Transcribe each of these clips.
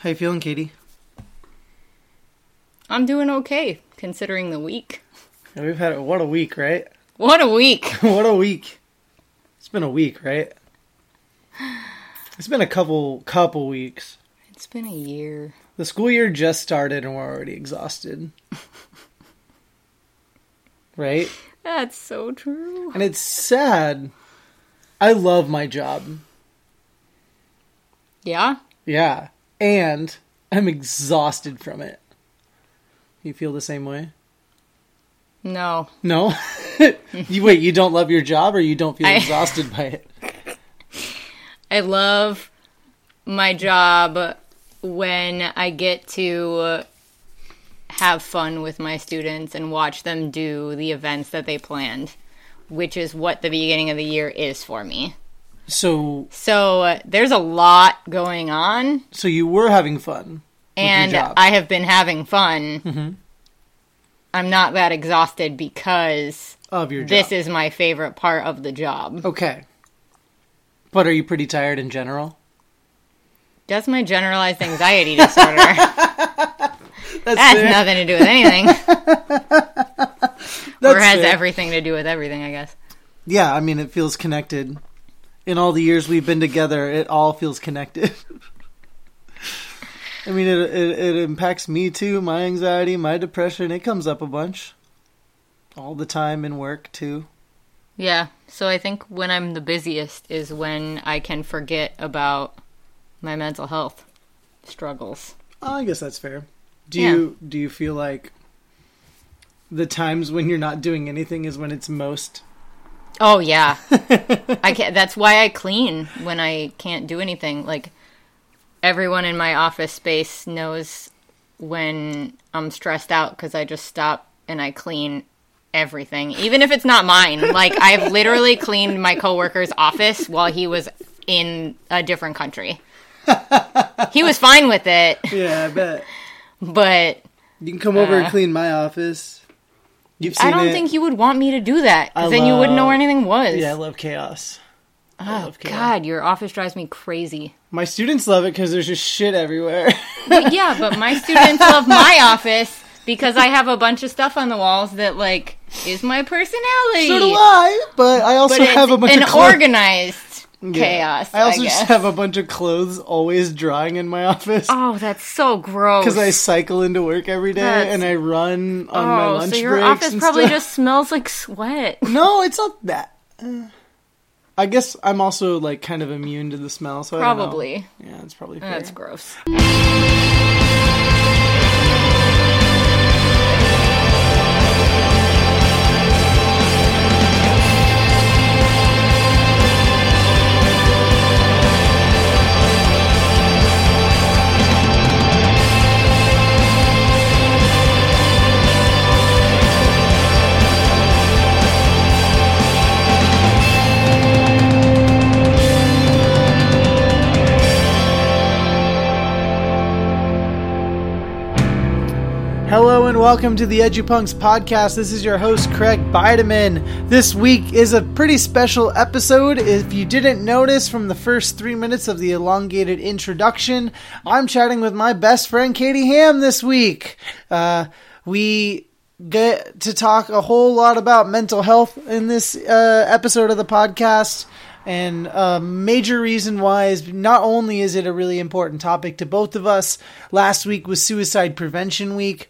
How you feeling, Katie? I'm doing okay considering the week. Yeah, we've had what a week, right? What a week! what a week. It's been a week, right? It's been a couple couple weeks. It's been a year. The school year just started and we're already exhausted. right? That's so true. And it's sad. I love my job. Yeah? Yeah. And I'm exhausted from it. You feel the same way? No. No? you wait, you don't love your job or you don't feel I- exhausted by it? I love my job when I get to have fun with my students and watch them do the events that they planned, which is what the beginning of the year is for me. So So uh, there's a lot going on, so you were having fun. your and. I have been having fun. I'm not that exhausted because Of your job. this is my favorite part of the job. Okay. But are you pretty tired in general? That's my generalized anxiety disorder. that That's has nothing to do with anything. or has fair. everything to do with everything, I guess. Yeah, I mean, it feels connected. In all the years we've been together, it all feels connected. I mean, it, it it impacts me too. My anxiety, my depression, it comes up a bunch. All the time in work too. Yeah, so I think when I'm the busiest is when I can forget about my mental health struggles. Oh, I guess that's fair. Do Yeah. you do you feel like the times when you're not doing anything is when it's most Oh yeah. I can't that's why I clean when I can't do anything. Like everyone in my office space knows when I'm stressed out cuz I just stop and I clean everything, even if it's not mine. Like I've literally cleaned my coworker's office while he was in a different country. he was fine with it, Yeah, I bet. but You can come over and Uh. clean my office. You've seen I don't it. think you would want me to do that I because then you wouldn't know love- where anything was. Yeah, I love chaos. I oh love chaos. God, your office drives me crazy. My students love it because there's just shit everywhere. But yeah, but my students love my office because I have a bunch of stuff on the walls that like is my personality. so do I, but I also But have a bunch an of clothes. organized chaos. I also guess. just have a bunch of clothes always drying in my office Oh, that's so gross. because I cycle into work every day That's- and I run on my oh, lunch so your office probably stuff. just smells like sweat. No, it's not that. Uh, I guess I'm also like kind of immune to the smell, so I. Probably. Yeah, it's probably fair. That's gross. Hello and welcome to the EduPunks podcast. This is your host Craig Bideman. This week is a pretty special episode. If you didn't notice from the first three minutes of the elongated introduction, I'm chatting with my best friend Katie Ham this week. Uh, we get to talk a whole lot about mental health in this uh, episode of the podcast. And a major reason why is not only is it a really important topic to both of us, last week was Suicide Prevention Week,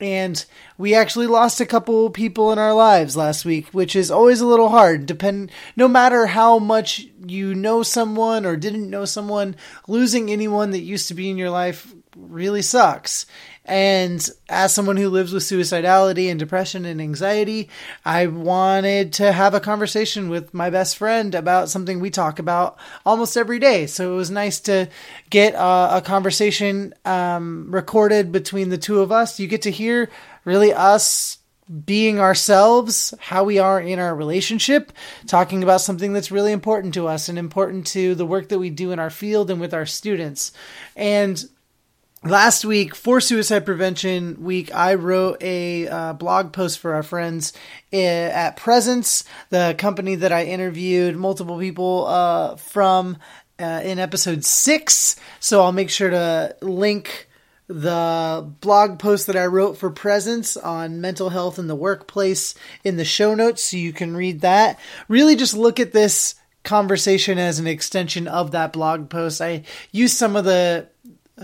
and we actually lost a couple people in our lives last week, which is always a little hard. Depend, no matter how much you know someone or didn't know someone, losing anyone that used to be in your life really sucks. And as someone who lives with suicidality and depression and anxiety, I wanted to have a conversation with my best friend about something we talk about almost every day. So it was nice to get uh, a conversation um, recorded between the two of us. You get to hear really us being ourselves, how we are in our relationship, talking about something that's really important to us and important to the work that we do in our field and with our students. And last week for suicide prevention week i wrote a uh, blog post for our friends uh, at presence the company that i interviewed multiple people uh, from uh, in episode six. So I'll make sure to link the blog post that I wrote for Presence on mental health in the workplace in the show notes so you can read that. Really just look at this conversation as an extension of that blog post. I use some of the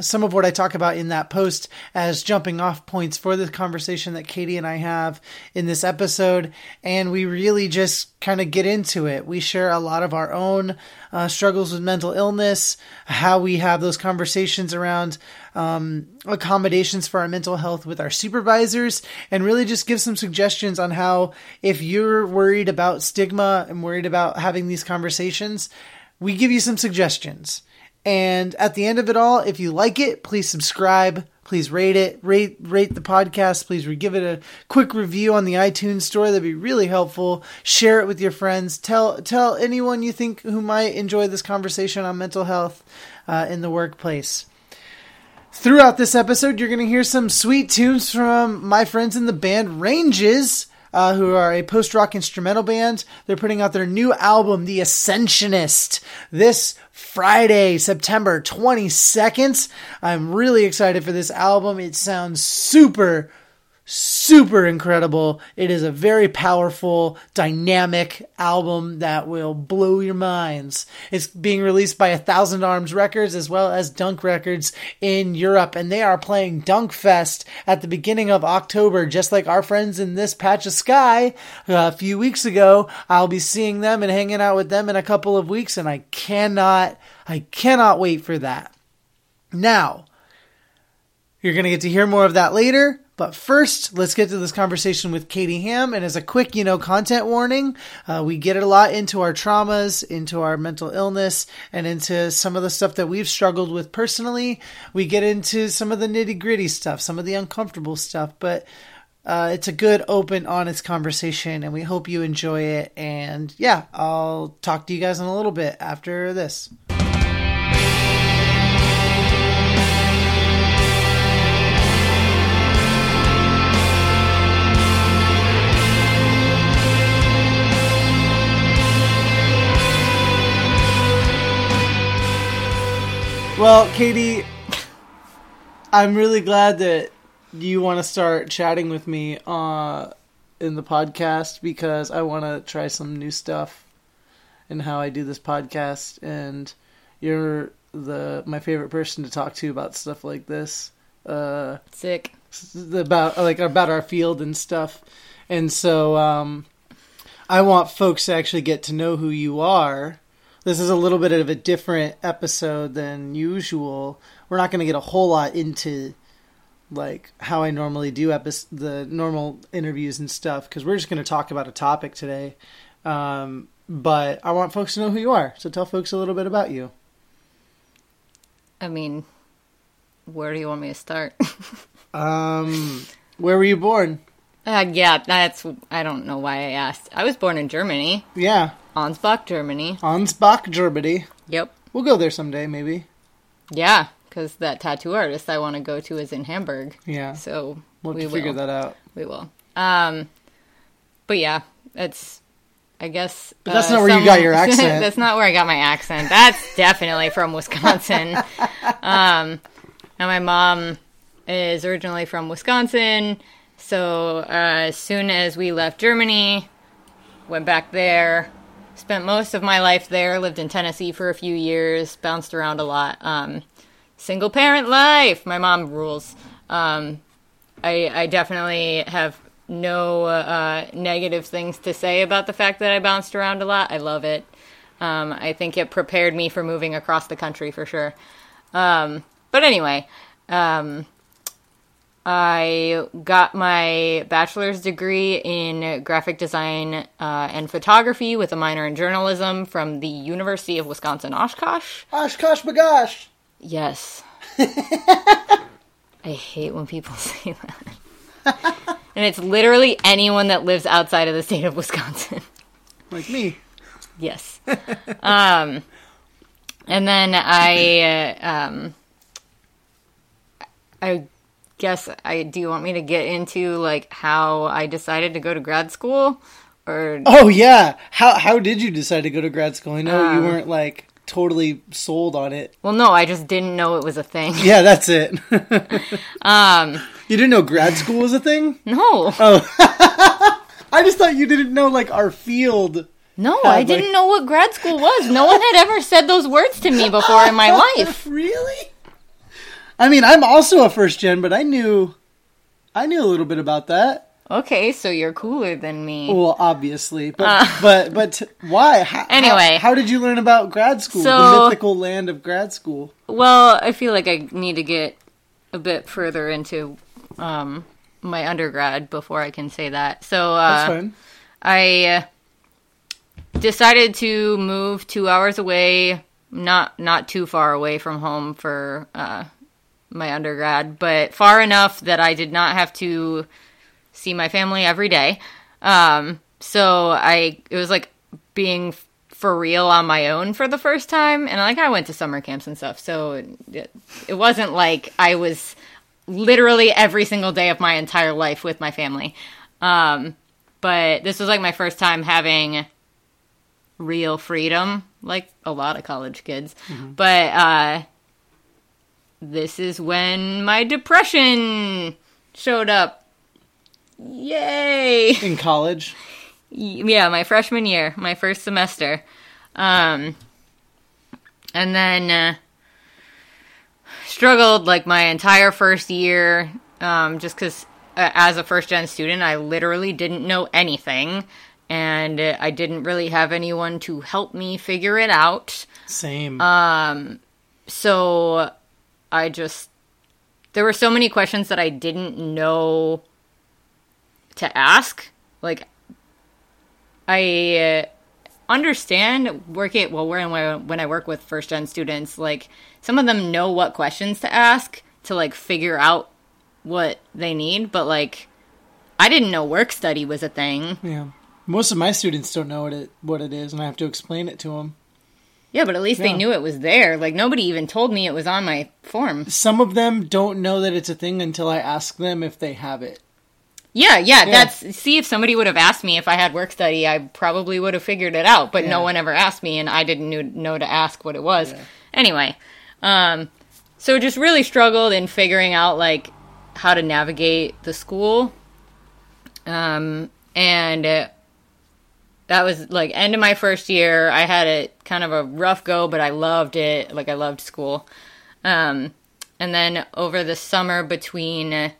some of what I talk about in that post as jumping off points for the conversation that Katie and I have in this episode. And we really just kind of get into it. We share a lot of our own uh, struggles with mental illness, how we have those conversations around um, accommodations for our mental health with our supervisors, and really just give some suggestions on how, if you're worried about stigma and worried about having these conversations, we give you some suggestions. And at the end of it all, if you like it, please subscribe. Please rate it, rate rate the podcast. Please give it a quick review on the iTunes store. That'd be really helpful. Share it with your friends. Tell tell anyone you think who might enjoy this conversation on mental health uh, in the workplace. Throughout this episode, you're going to hear some sweet tunes from my friends in the band Ranges uh, who are a post rock instrumental band. They're putting out their new album, The Ascensionist, this Friday, September 22nd. I'm really excited for this album. It sounds super super incredible. It is a very powerful, dynamic album that will blow your minds. It's being released by A Thousand Arms Records as well as Dunk Records in Europe, and they are playing Dunk Fest at the beginning of October, just like our friends in this patch of sky uh, a few weeks ago. I'll be seeing them and hanging out with them in a couple of weeks, and I cannot, I cannot wait for that. Now, you're going to get to hear more of that later. But first, let's get to this conversation with Katie Ham. And as a quick, you know, content warning, uh, we get a lot into our traumas, into our mental illness, and into some of the stuff that we've struggled with personally. We get into some of the nitty gritty stuff, some of the uncomfortable stuff, but uh, it's a good, open, honest conversation, and we hope you enjoy it. And yeah, I'll talk to you guys in a little bit after this. Well, Katie, I'm really glad that you want to start chatting with me uh, in the podcast because I want to try some new stuff and how I do this podcast. And you're the my favorite person to talk to about stuff like this. Uh, Sick. About like about our field and stuff. And so um, I want folks to actually get to know who you are this is a little bit of a different episode than usual. We're not going to get a whole lot into like how I normally do epi- the normal interviews and stuff because we're just going to talk about a topic today. Um, but I want folks to know who you are, so tell folks a little bit about you. I mean, where do you want me to start? um, where were you born? Uh, yeah, that's. I don't know why I asked. I was born in Germany. Yeah. Ansbach, Germany. Ansbach, Germany. Yep. We'll go there someday, maybe. Yeah, because that tattoo artist I want to go to is in Hamburg. Yeah. So we'll we figure that out. We will. Um, but yeah, it's. I guess. But that's uh, not where some, you got your accent. that's not where I got my accent. That's definitely from Wisconsin. um, and my mom is originally from Wisconsin. So uh, as soon as we left Germany, went back there, spent most of my life there, lived in Tennessee for a few years, bounced around a lot. Um, single parent life. My mom rules. Um, I, I definitely have no uh, negative things to say about the fact that I bounced around a lot. I love it. Um, I think it prepared me for moving across the country for sure. Um, but anyway, um, I got my bachelor's degree in graphic design uh, and photography with a minor in journalism from the University of Wisconsin Oshkosh. Oshkosh bagosh! Yes. I hate when people say that. and it's literally anyone that lives outside of the state of Wisconsin. Like me. Yes. um, and then I, uh, um, I guess I do you want me to get into like how I decided to go to grad school or Oh yeah. How how did you decide to go to grad school? I know um, you weren't like totally sold on it. Well, no, I just didn't know it was a thing. Yeah, that's it. Um, you didn't know grad school was a thing? no, Oh. I just thought you didn't know like our field. no, Yeah, I didn't know what grad school was. No one had ever said those words to me before in my life. really? I mean, I'm also a first gen, but I knew I knew a little bit about that. Okay, so you're cooler than me. Well, obviously, but but but why? How, Uh. Anyway. how, how did you learn about grad school? the mythical land of grad school. Well, I feel like I need to get a bit further into um, my undergrad before I can say that. So That's uh, fine. I uh, decided to move two hours away, not not too far away from home for uh, my undergrad, but far enough that I did not have to see my family every day. Um, so I it was like being for real on my own for the first time, and like I went to summer camps and stuff, so it, it wasn't like I was literally every single day of my entire life with my family. Um, but this was like my first time having real freedom, like a lot of college kids. But uh, this is when my depression showed up. Yay! In college, yeah, my freshman year, my first semester. Um, and then uh, struggled like my entire first year, um, just because uh, as a first gen student, I literally didn't know anything, and uh, I didn't really have anyone to help me figure it out. same. Uh, So I just there were so many questions that I didn't know to ask. Like I uh, understand working well when I, when I work with first gen students, like some of them know what questions to ask to like figure out what they need, but like I didn't know work study was a thing. yeah, most of my students don't know what it what it is, and I have to explain it to them. Yeah, but at least Yeah. they knew it was there. Like nobody even told me it was on my form. Some of them don't know that it's a thing until I ask them if they have it. Yeah, yeah, Yeah. that's see if somebody would have asked me if I had work study, I probably would have figured it out, but Yeah. no one ever asked me and I didn't knew, know to ask what it was. Anyway, um so just really struggled in figuring out like how to navigate the school. Um and uh, that was like end of my first year. I had a kind of a rough go, but I loved it. Like I loved school. Um and then over the summer between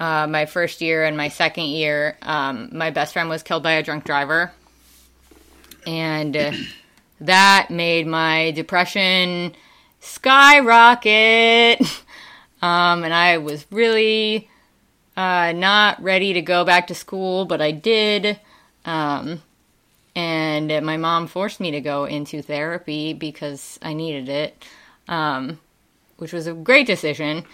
uh, my first year and my second year, um, my best friend was killed by a drunk driver. And uh, that made my depression skyrocket. Um, and I was really uh, not ready to go back to school, but I did. Um, and my mom forced me to go into therapy because I needed it, um, which was a great decision.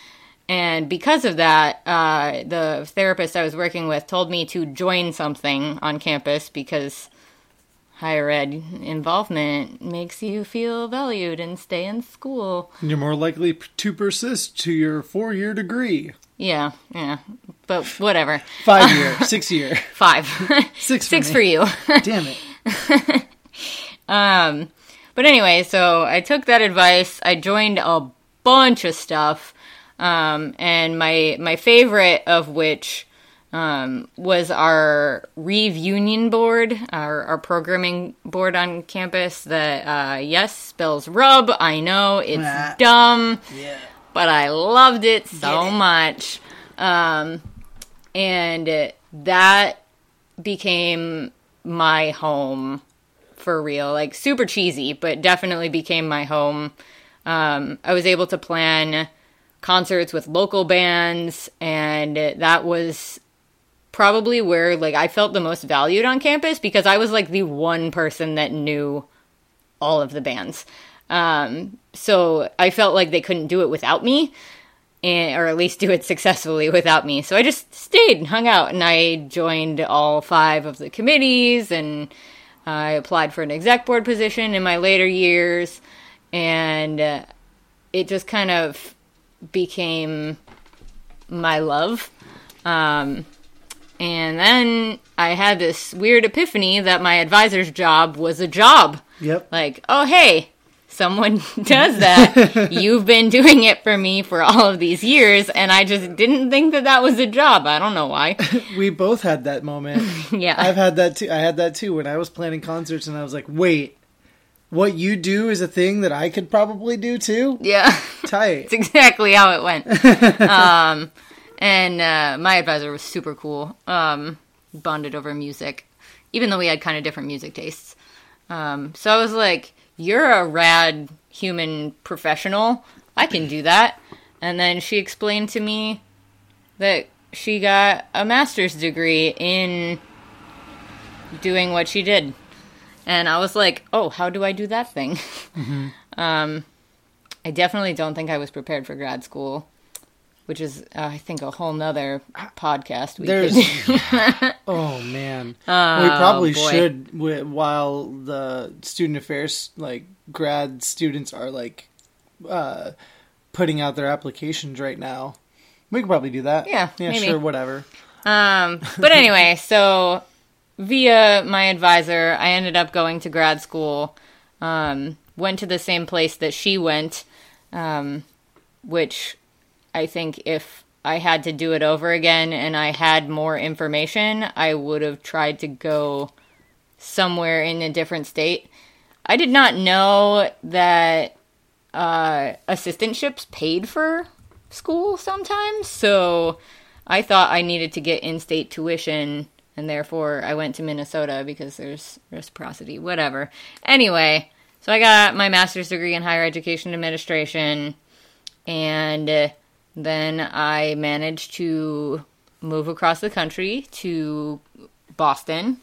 And because of that, uh, the therapist I was working with told me to join something on campus because higher ed involvement makes you feel valued and stay in school. You're more likely to persist to your four year degree. Yeah, yeah. But whatever. Five year, six year. Five. Six for Six me. for you. Damn it. Um, but anyway, so I took that advice. I joined a bunch of stuff, um, and my my favorite of which um, was our Reeve Union board, our, our programming board on campus. That uh, yes spells rub. I know it's Ah. dumb Yeah. but I loved it so it. much. Um, and that became my home for real. Like super cheesy, but definitely became my home. Um, I was able to plan concerts with local bands, and that was probably where like I felt the most valued on campus because I was like the one person that knew all of the bands. Um, so I felt like they couldn't do it without me, and, or at least do it successfully without me. So I just stayed and hung out, and I joined all five of the committees, and I applied for an exec board position in my later years, and uh, it just kind of became my love. Um, and then I had this weird epiphany that my advisor's job was a job Yep. like, oh hey, someone does that. You've been doing it for me for all of these years, and I just didn't think that that was a job. I don't know why. we both had that moment. Yeah. I've had that too. I had that too when I was planning concerts, and I was like, "Wait, what you do is a thing that I could probably do too." Yeah. Tight. It's exactly how it went. um, and uh, my advisor was super cool. Um, bonded over music, even though we had kind of different music tastes. Um, so I was like, "You're a rad human professional. I can do that." And then she explained to me that she got a master's degree in doing what she did. And I was like, "Oh, how do I do that thing?" um, I definitely don't think I was prepared for grad school, which is, uh, I think, a whole nother podcast. We There's, oh man, we probably boy. should. wi- While the student affairs, like grad students, are like uh, putting out their applications right now, we could probably do that. Yeah, yeah, maybe. sure, whatever. Um, but anyway, so via my advisor, I ended up going to grad school. Um, went to the same place that she went, um, which I think if I had to do it over again and I had more information, I would have tried to go somewhere in a different state. I did not know that uh, assistantships paid for school sometimes, so I thought I needed to get in-state tuition, and therefore I went to Minnesota because there's reciprocity. Whatever. Anyway, so I got my master's degree in higher education administration, and then I managed to move across the country to Boston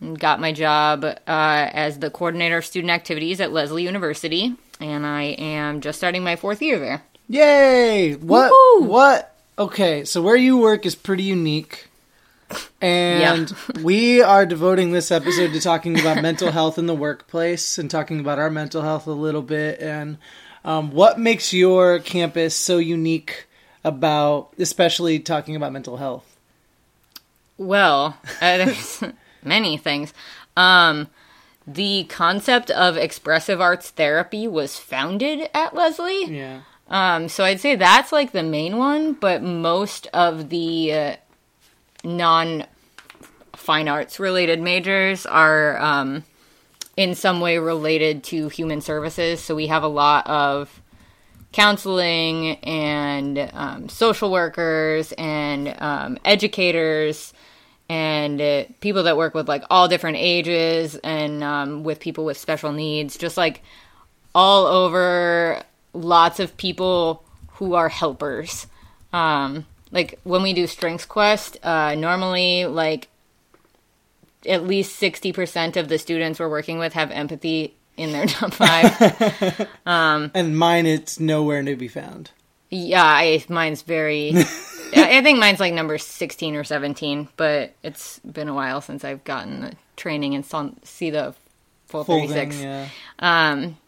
and got my job uh, as the coordinator of student activities at Lesley University, and I am just starting my fourth year there. Yay! What? Woohoo! What? Okay, so where you work is pretty unique. And we are devoting this episode to talking about mental health in the workplace and talking about our mental health a little bit and um, what makes your campus so unique about, especially talking about mental health. Well, uh, there's many things. Um, the concept of expressive arts therapy was founded at Lesley. Yeah. Um, so I'd say that's like the main one, but most of the uh, non fine arts related majors are um, in some way related to human services. So we have a lot of counseling and um, social workers and um, educators and uh, people that work with like all different ages and um, with people with special needs, just like all over lots of people who are helpers. Um, like when we do Strengths Quest, uh, normally like at least 60% of the students we're working with have empathy in their top five. And mine, it's nowhere to be found. yeah, I, mine's very. I think mine's like number 16 or 17, but it's been a while since I've gotten the training and saw, see the full Full 36. yeah. Um,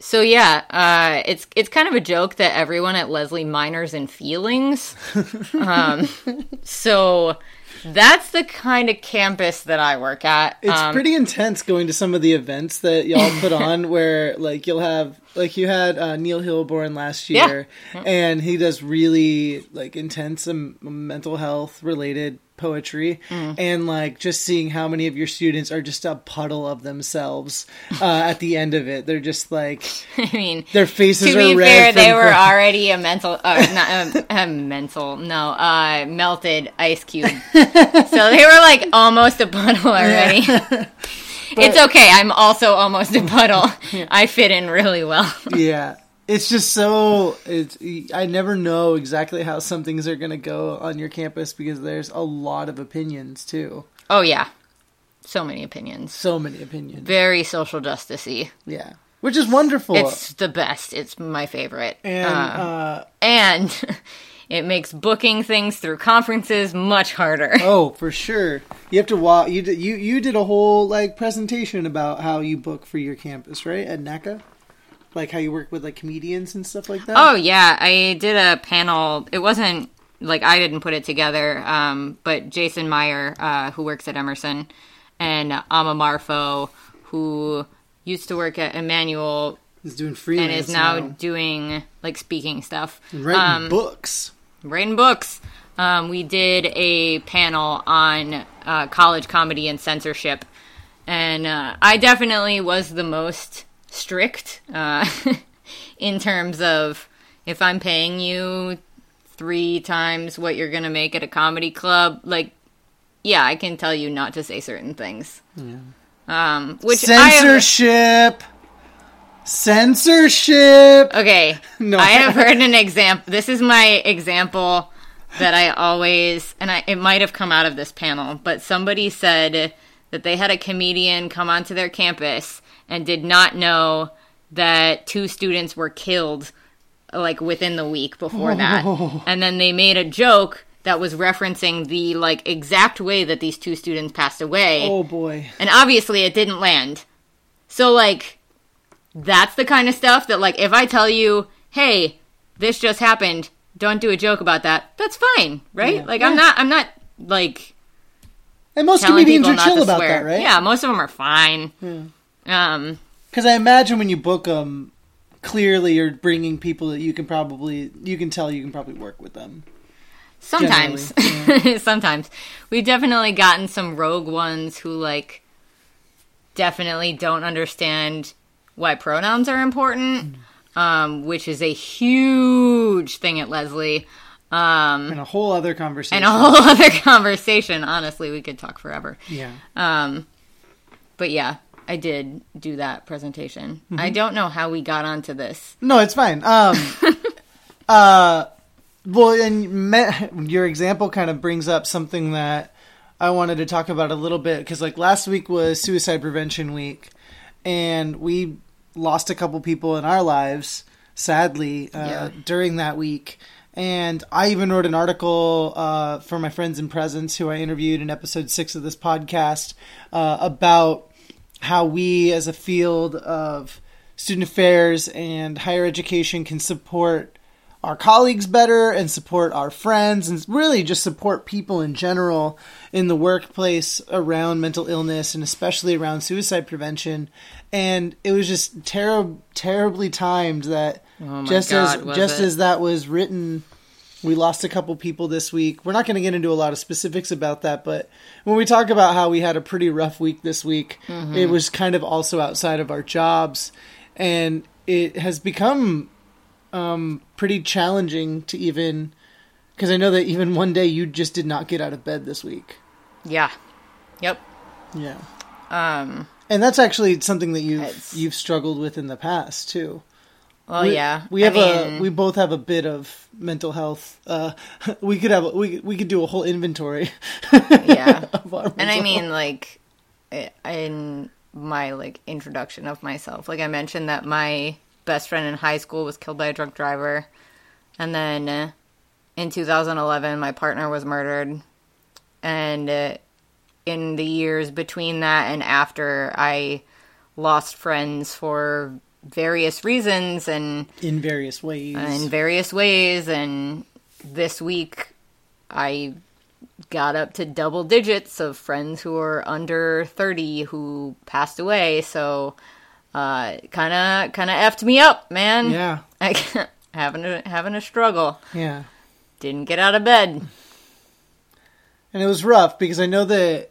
so yeah, uh, it's it's kind of a joke that everyone at Lesley minors in feelings. um, so that's the kind of campus that I work at. It's um, pretty intense going to some of the events that y'all put on where like you'll have like you had uh, Neil Hilborn last Yeah. year and he does really like intense um, mental health related poetry Mm. and like just seeing how many of your students are just a puddle of themselves uh, at the end of it they're just like I mean, their faces to are be red fair, they were cry- already a mental, uh, not a, a mental, no, uh, melted ice cube. so they were like almost a puddle already. it's okay. I'm also almost a puddle. I fit in really well. yeah it's just so it's i never know exactly how some things are going to go on your campus because there's a lot of opinions too Oh yeah, so many opinions. so many opinions Very social justicey. yeah which is wonderful It's the best. It's my favorite. and Uh, uh, and it makes booking things through conferences much harder. oh for sure you have to walk you did, you you did a whole like presentation about how you book for your campus right at NACA like how you work with like comedians and stuff like that Oh yeah, I did a panel. It wasn't like I didn't put it together, um, but Jason Meyer, uh, who works at Emerson, and Ama Marfo, who used to work at Emmanuel is doing freelance and is now, doing like speaking stuff. And writing Um, books. writing books. Um, we did a panel on uh, college comedy and censorship, and uh, I definitely was the most strict uh, in terms of if I'm paying you three times what you're gonna make at a comedy club, like, yeah, I can tell you not to say certain things. Um, which I have, Censorship. Censorship. Okay. No. I have heard an example. This is my example that I always, and I, it might have come out of this panel, but somebody said that they had a comedian come onto their campus and did not know that two students were killed like within the week before that. And then they made a joke that was referencing the like exact way that these two students passed away. Oh boy. And obviously it didn't land. So like that's the kind of stuff that like if I tell you, "Hey, this just happened. Don't do a joke about that." That's fine, right? Yeah. Like I'm not I'm not like And most comedians are chill about swear. that, right? Yeah, most of them are fine. Um Because I imagine when you book them, clearly you're bringing people that you can probably you can tell you can probably work with them. Sometimes. Sometimes. We've definitely gotten some rogue ones who like definitely don't understand why pronouns are important, um, which is a huge thing at Lesley. Um, And a whole other conversation. and a whole other conversation. Honestly, we could talk forever. yeah. Um, but yeah, I did do that presentation. I Mm-hmm. don't know how we got onto this. No, it's fine. Um, uh, well, and me- your example kind of brings up something that I wanted to talk about a little bit because, like, last week was Suicide Prevention Week, and we lost a couple people in our lives, sadly, uh, Yeah. during that week. And I even wrote an article uh, for my friends in presence, who I interviewed in episode six of this podcast, uh, about how we as a field of student affairs and higher education can support our colleagues better and support our friends and really just support people in general in the workplace around mental illness and especially around suicide prevention and it was just terrib- terribly timed that Oh just God, as just it? as that was written we lost a couple people this week. We're not going to get into a lot of specifics about that, but when we talk about how we had a pretty rough week this week, Mm-hmm. it was kind of also outside of our jobs, and it has become um, pretty challenging to even because I know that even one day you just did not get out of bed this week. Yeah. Yep. Yeah, Um. and that's actually something that you've you've struggled with in the past too. Well, we, yeah. we I have a we both have a bit of mental health. Uh, we could have a, we we could do a whole inventory. Yeah. of our and I mean, health. like, in my like introduction of myself, like I mentioned that my best friend in high school was killed by a drunk driver, and then uh, in 2011, my partner was murdered, and uh, in the years between that and after, I lost friends for various reasons and in various ways. in various ways. And this week, I got up to double digits of friends who are under 30 who passed away. So, uh, kind of, kind of effed me up, man. yeah, I having a having a struggle. yeah, Didn't get out of bed. and it was rough because I know that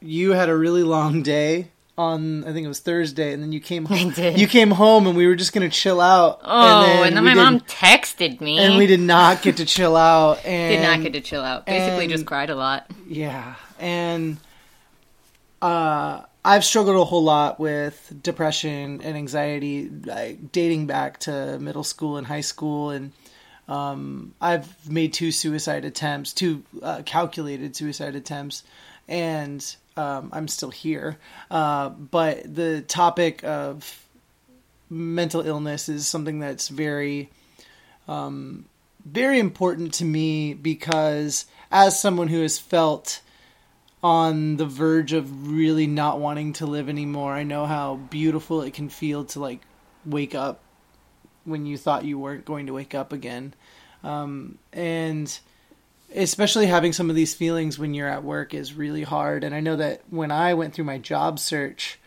you had a really long day on I think it was Thursday, and then you came home. did. You came home, and we were just gonna chill out. Oh, and then, we my mom texted me. and we did not get to chill out. And did not get to chill out. Basically, and- just cried a lot. Yeah, and uh, I've struggled a whole lot with depression and anxiety, like dating back to middle school and high school, and um, I've made two suicide attempts, two uh, calculated suicide attempts, and um, I'm still here. Uh, but the topic of mental illness is something that's very very important to me because as someone who has felt on the verge of really not wanting to live anymore, I know how beautiful it can feel to like wake up when you thought you weren't going to wake up again. Um, and especially having some of these feelings when you're at work is really hard. And I know that when I went through my job search,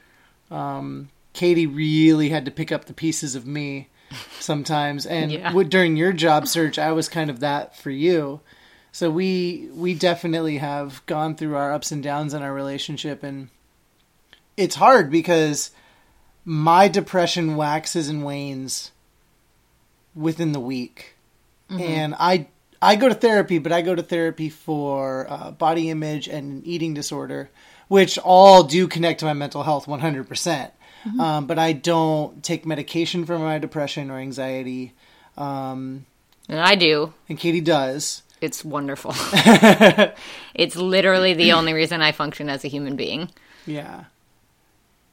um, Katie really had to pick up the pieces of me sometimes. And Yeah. w- during your job search, I was kind of that for you. So we we definitely have gone through our ups and downs in our relationship, and it's hard because my depression waxes and wanes within the week, and I I go to therapy, but I go to therapy for uh, body image and eating disorder, which all do connect to my mental health one hundred percent. Um, but I don't take medication for my depression or anxiety, um, And I do. and Katie does. It's wonderful. it's literally the only reason I function as a human being. Yeah.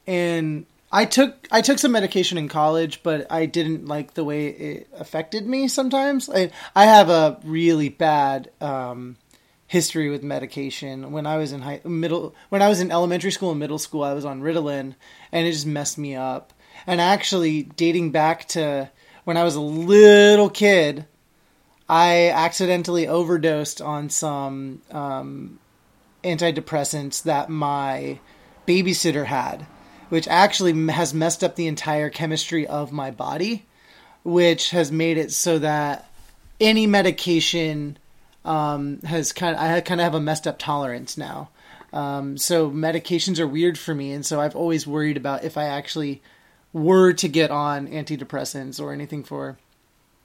And I took I took some medication in college, but I didn't like the way it affected me sometimes. I I have a really bad um history with medication. When I was in high middle when I was in elementary school and middle school, I was on Ritalin and it just messed me up. And actually dating back to when I was a little kid, I accidentally overdosed on some um antidepressants that my babysitter had, which actually has messed up the entire chemistry of my body, which has made it so that any medication um, has kind of I kind of have a messed up tolerance now. Um, so medications are weird for me, and so I've always worried about if I actually were to get on antidepressants or anything for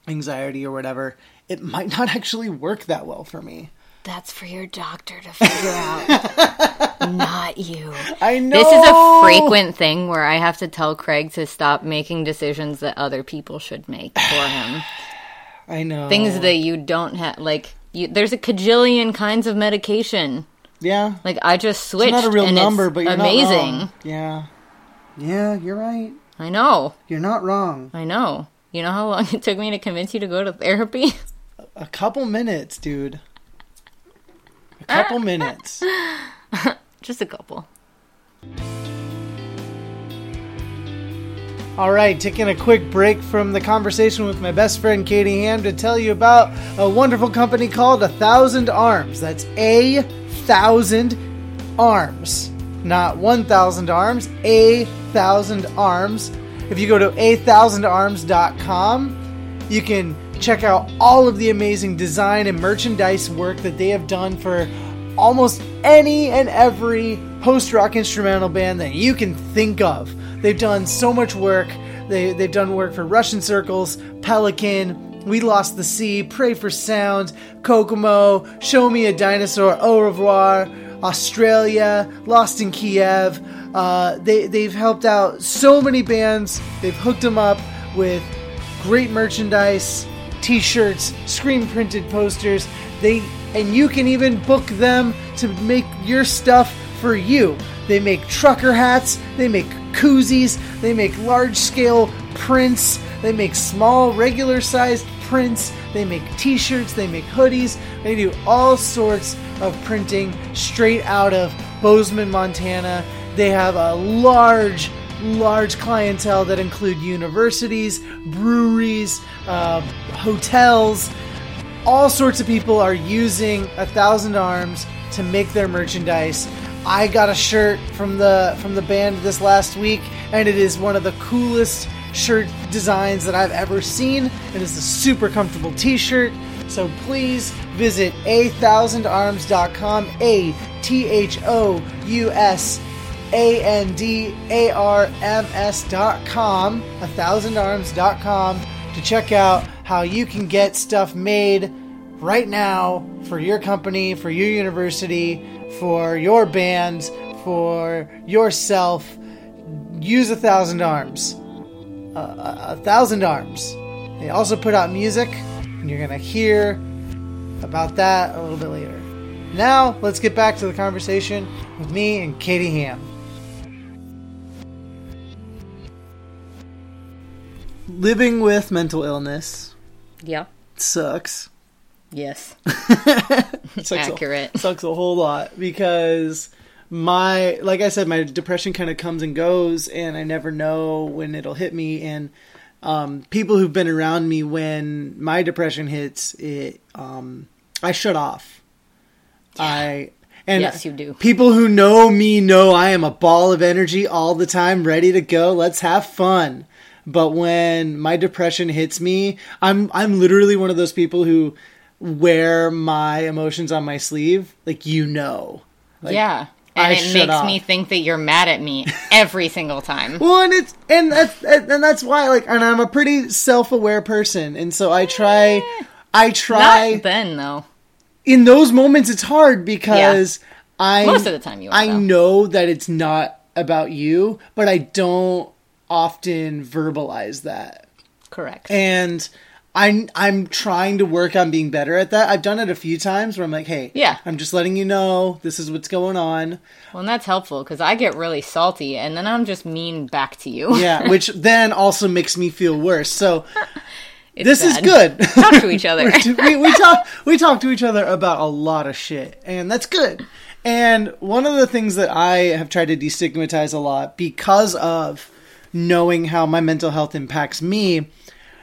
anxiety or whatever, it might not actually work that well for me. That's for your doctor to figure out, not you. I know This is a frequent thing where I have to tell Craig to stop making decisions that other people should make for him. I know Things that you don't have, like, you, there's a cajillion kinds of medication. yeah. Like, I just switched. It's not a real and number, but you're amazing. not wrong. Yeah. Yeah, you're right. I know. You're not wrong. I know. You know how long it took me to convince you to go to therapy? A couple minutes, dude. A couple minutes. Just a couple. All right, taking a quick break from the conversation with my best friend Katie Ham to tell you about a wonderful company called A Thousand Arms. That's A Thousand Arms. Not 1,000 arms, A Thousand Arms. If you go to a-thousand-arms.com, you can check out all of the amazing design and merchandise work that they have done for almost any and every post rock instrumental band that you can think of. They've done so much work. They, they've done work for Russian Circles, Pelican, We Lost the Sea, Pray for Sound, Kokomo, Show Me a Dinosaur, Au revoir, Australia, Lost in Kiev. Uh, they, they've helped out so many bands. They've hooked them up with great merchandise, t-shirts, screen printed posters. They and you can even book them to make your stuff for you. They make trucker hats, they make koozies, they make large scale prints, they make small regular sized prints, they make t-shirts, they make hoodies, they do all sorts of printing straight out of Bozeman, Montana. They have a large large clientele that include universities, breweries, uh, hotels. All sorts of people are using a thousand arms to make their merchandise. I got a shirt from the from the band this last week, and it is one of the coolest shirt designs that I've ever seen. It is a super comfortable T-shirt. So please visit a thousand-arms.com. A T H O U S a N D A thousand arms dot com, to check out how you can get stuff made right now for your company, for your university, for your bands, for yourself. Use a thousand arms. Uh, a, a thousand arms. They also put out music, and you're gonna hear about that a little bit later. Now, let's get back to the conversation with me and Katie Ham. Living with mental illness Yeah. sucks. Yes. Sucks a- Accurate. sucks a whole lot because my like I said, my depression kind of comes and goes, and I never know when it'll hit me. And um, people who've been around me when my depression hits, it um, I shut off. I And Yes, you do. People who know me know I am a ball of energy all the time, ready to go. Let's have fun. But when my depression hits me, I'm I'm literally one of those people who wear my emotions on my sleeve, like you know. Like, yeah. I And it shut makes me think that you're mad at me every single time. Well, and it's and that's and that's why like and I'm a pretty self-aware person, and so I try eh. I try Not then, though. in those moments it's hard because I Most of the time you are, I know that it's not about you, but I don't often verbalize that. Correct. And I'm I'm trying to work on being better at that. I've done it a few times where I'm like, "Hey, Yeah. I'm just letting you know this is what's going on." well, and that's helpful because I get really salty and then I'm just mean back to you. Yeah, which then also makes me feel worse. So It's this is good. Talk to each other. we, we talk we talk to each other about a lot of shit, and that's good. And one of the things that I have tried to destigmatize a lot because of knowing how my mental health impacts me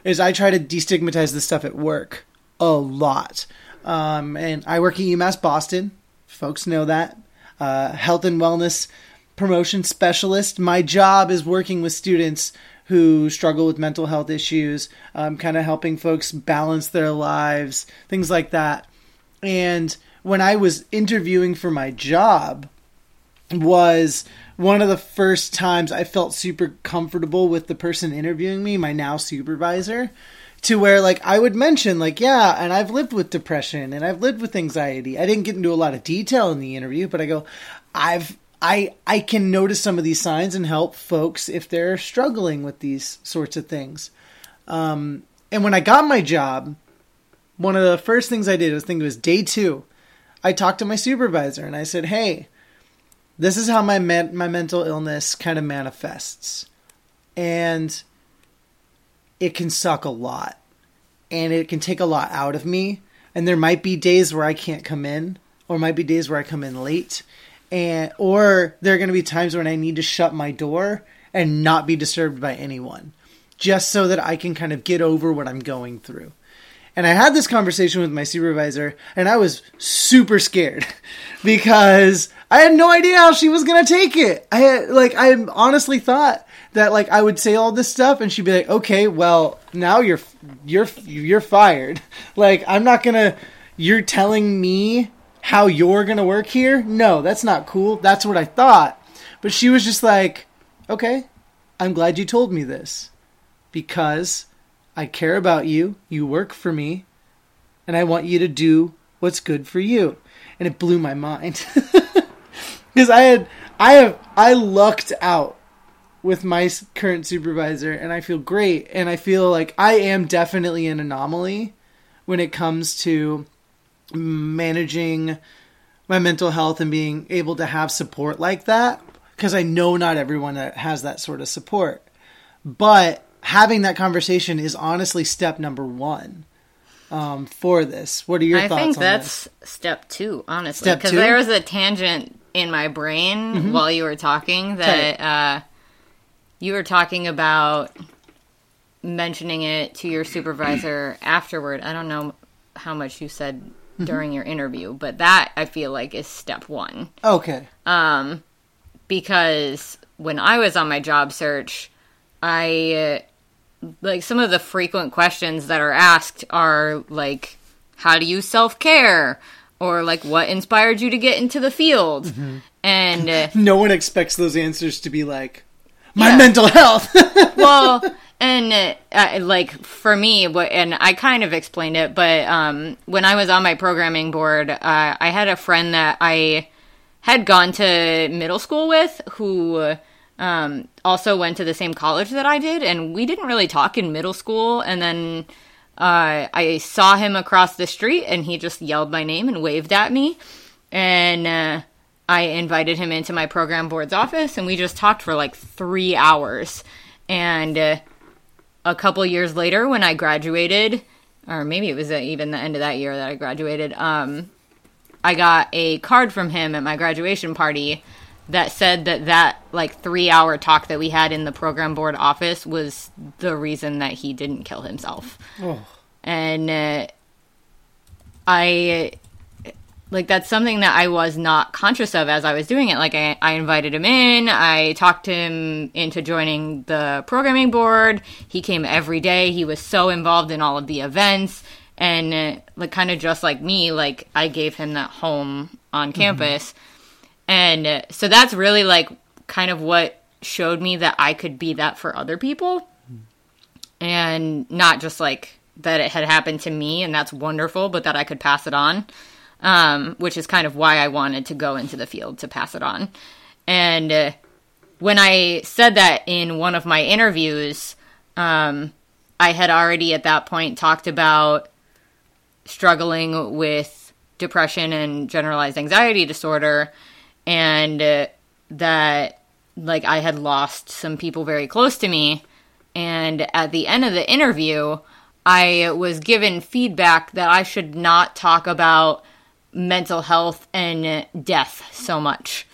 is I try to destigmatize this stuff at work a lot. Um, and I work at UMass Boston. Folks know that. Uh, health and wellness promotion specialist. My job is working with students who struggle with mental health issues, um, kind of helping folks balance their lives, things like that. And when I was interviewing for my job, was one of the first times I felt super comfortable with the person interviewing me, my now supervisor, to where like I would mention like yeah, and I've lived with depression and I've lived with anxiety. I didn't get into a lot of detail in the interview, but I go I've I I can notice some of these signs and help folks if they're struggling with these sorts of things. Um, and when I got my job, one of the first things I did was think it was day two. I talked to my supervisor and I said, "Hey, this is how my men- my mental illness kind of manifests, and it can suck a lot, and it can take a lot out of me. And there might be days where I can't come in, or might be days where I come in late, and or there are going to be times when I need to shut my door and not be disturbed by anyone, just so that I can kind of get over what I'm going through." And I had this conversation with my supervisor, and I was super scared because I had no idea how she was gonna take it. I had like I honestly thought that like I would say all this stuff, and she'd be like, "Okay, well now you're you're you're fired." Like I'm not gonna. You're telling me how you're gonna work here? No, that's not cool. That's what I thought. But she was just like, "Okay, I'm glad you told me this because." I care about you. You work for me. And I want you to do what's good for you. And it blew my mind. Because I had, I have, I lucked out with my current supervisor and I feel great. And I feel like I am definitely an anomaly when it comes to managing my mental health and being able to have support like that. Because I know not everyone has that sort of support. But having that conversation is honestly step number one um, for this. What are your I thoughts I think that's this? step two, honestly. Because? Mm-hmm. there was a tangent in my brain while you were talking that uh, you were talking about mentioning it to your supervisor afterward. I don't know how much you said Mm-hmm. during your interview, but that I feel like is step one. Okay. Um, because when I was on my job search, I uh, like some of the frequent questions that are asked are like, "How do you self care?" or like, "What inspired you to get into the field?" Mm-hmm. And uh, No one expects those answers to be like, my Yeah. mental health. well, and uh, uh, like for me, what and I kind of explained it, but um, when I was on my programming board, uh, I had a friend that I had gone to middle school with who um, also went to the same college that I did, and we didn't really talk in middle school, and then. Uh, I saw him across the street and he just yelled my name and waved at me. And uh, I invited him into my program board's office and we just talked for like three hours. And uh, a couple years later, when I graduated, or maybe it was even the end of that year that I graduated, um, I got a card from him at my graduation party that said that that like three hour talk that we had in the program board office was the reason that he didn't kill himself oh, and uh, I like that's something that I was not conscious of as I was doing it. Like I, I invited him in, I talked him into joining the programming board. He came every day. He was so involved in all of the events and uh, like kind of just like me, like I gave him that home on campus. And so that's really like kind of what showed me that I could be that for other people and not just like that it had happened to me and that's wonderful, but that I could pass it on um, which is kind of why I wanted to go into the field to pass it on. And uh, when I said that in one of my interviews, um, I had already at that point talked about struggling with depression and generalized anxiety disorder, and uh, that like I had lost some people very close to me. And at the end of the interview, I was given feedback that I should not talk about mental health and death so much.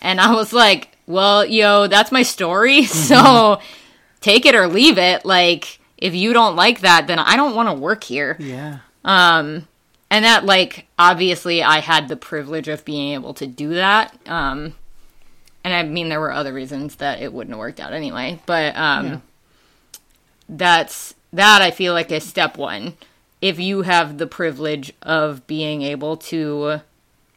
And I was like, well, yo, that's my story. So take it or leave it. Like, if you don't like that, then I don't want to work here. Yeah. Um, and that, like, obviously I had the privilege of being able to do that. Um, and I mean, there were other reasons that it wouldn't have worked out anyway. But, um, Yeah. that's, that I feel like is step one if you have the privilege of being able to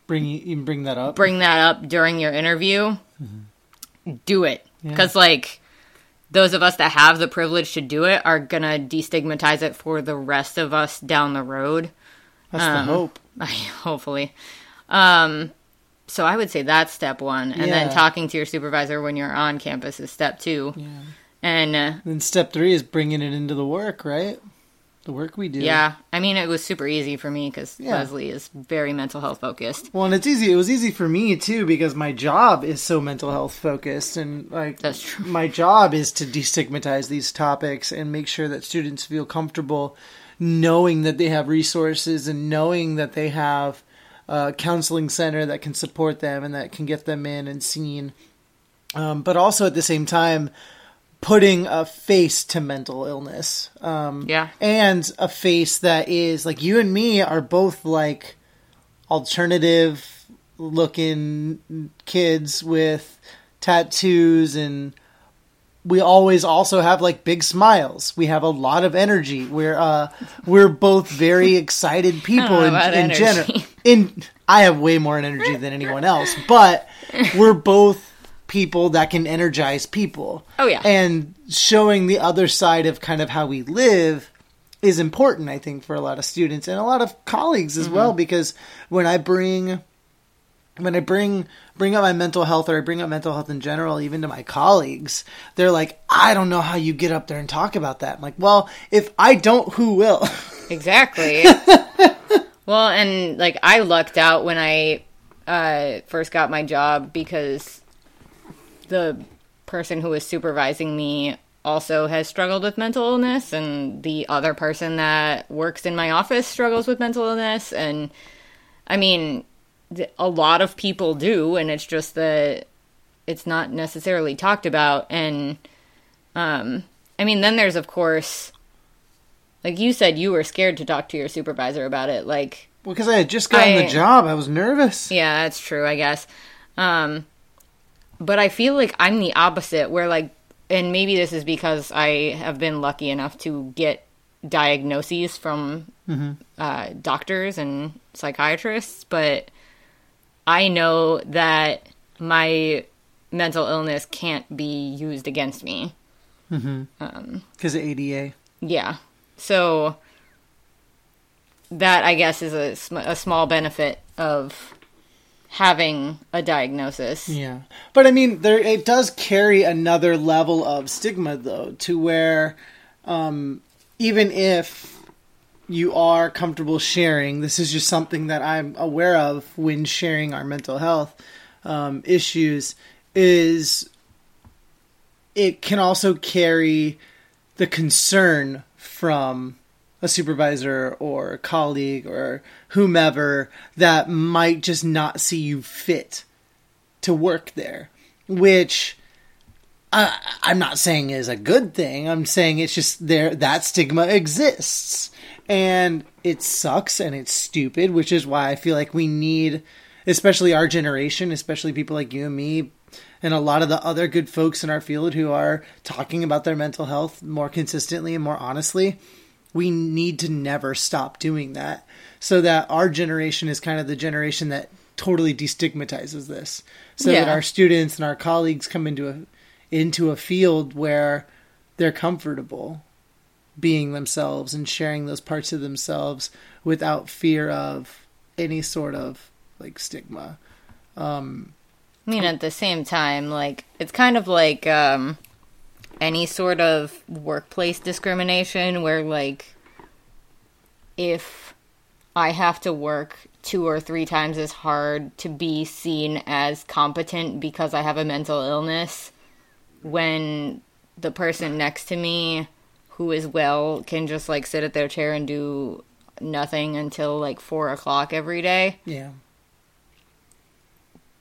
Bring bring that up. bring that up during your interview, do it. Yeah. Because, like, those of us that have the privilege to do it are going to destigmatize it for the rest of us down the road. That's um, the hope. Hopefully. Um, so I would say that's step one. And then talking to your supervisor when you're on campus is step two. Yeah. And uh, Then step three is bringing it into the work, right? The work we do. yeah, I mean, it was super easy for me because Yeah. Lesley is very mental health focused. Well, and it's easy. It was easy for me too because my job is so mental health focused, and like That's true. my job is to destigmatize these topics and make sure that students feel comfortable knowing that they have resources and knowing that they have a counseling center that can support them and that can get them in and seen. Um, but also at the same time, putting a face to mental illness. Um, Yeah. and a face that is like you and me are both like alternative looking kids with tattoos and we always also have like big smiles. We have a lot of energy. We're uh we're both very excited people in, in general. In I have way more energy than anyone else, but we're both people that can energize people. Oh, yeah. And showing the other side of kind of how we live is important, I think, for a lot of students and a lot of colleagues as well. Because when I bring when I bring bring up my mental health or I bring up mental health in general, even to my colleagues, they're like, "I don't know how you get up there and talk about that." I'm like, "Well, if I don't, who will?" Exactly. well, and like I lucked out when I uh, first got my job because the person who was supervising me also has struggled with mental illness, and the other person that works in my office struggles with mental illness. And I mean, a lot of people do, and it's just that it's not necessarily talked about. And um, I mean, then there's of course like you said you were scared to talk to your supervisor about it like because I had just gotten I- the job, I was nervous. yeah that's true i guess um but i feel like i'm the opposite where like and maybe this is because i have been lucky enough to get diagnoses from uh, doctors and psychiatrists but i know that my mental illness can't be used against me Because of ADA. Yeah. So that I guess is a, sm- a small benefit of having a diagnosis. Yeah, but I mean, there it does carry another level of stigma, though, to where um, even if you are comfortable sharing, this is just something that I'm aware of when sharing our mental health um, issues. Is it can also carry the concern from a supervisor or a colleague or whomever that might just not see you fit to work there, which I, I'm not saying is a good thing. I'm saying it's just there that stigma exists And it sucks and it's stupid, which is why I feel like we need, especially our generation, especially people like you and me, and a lot of the other good folks in our field who are talking about their mental health more consistently and more honestly. We need to never stop doing that so that our generation is kind of the generation that totally destigmatizes this so that our students and our colleagues come into a into a field where they're comfortable being themselves and sharing those parts of themselves without fear of any sort of like stigma. Um, I mean, at the same time, like it's kind of like um, any sort of workplace discrimination, where like if I have to work two or three times as hard to be seen as competent because I have a mental illness, when the person next to me who is well can just like sit at their chair and do nothing until like four o'clock every day yeah.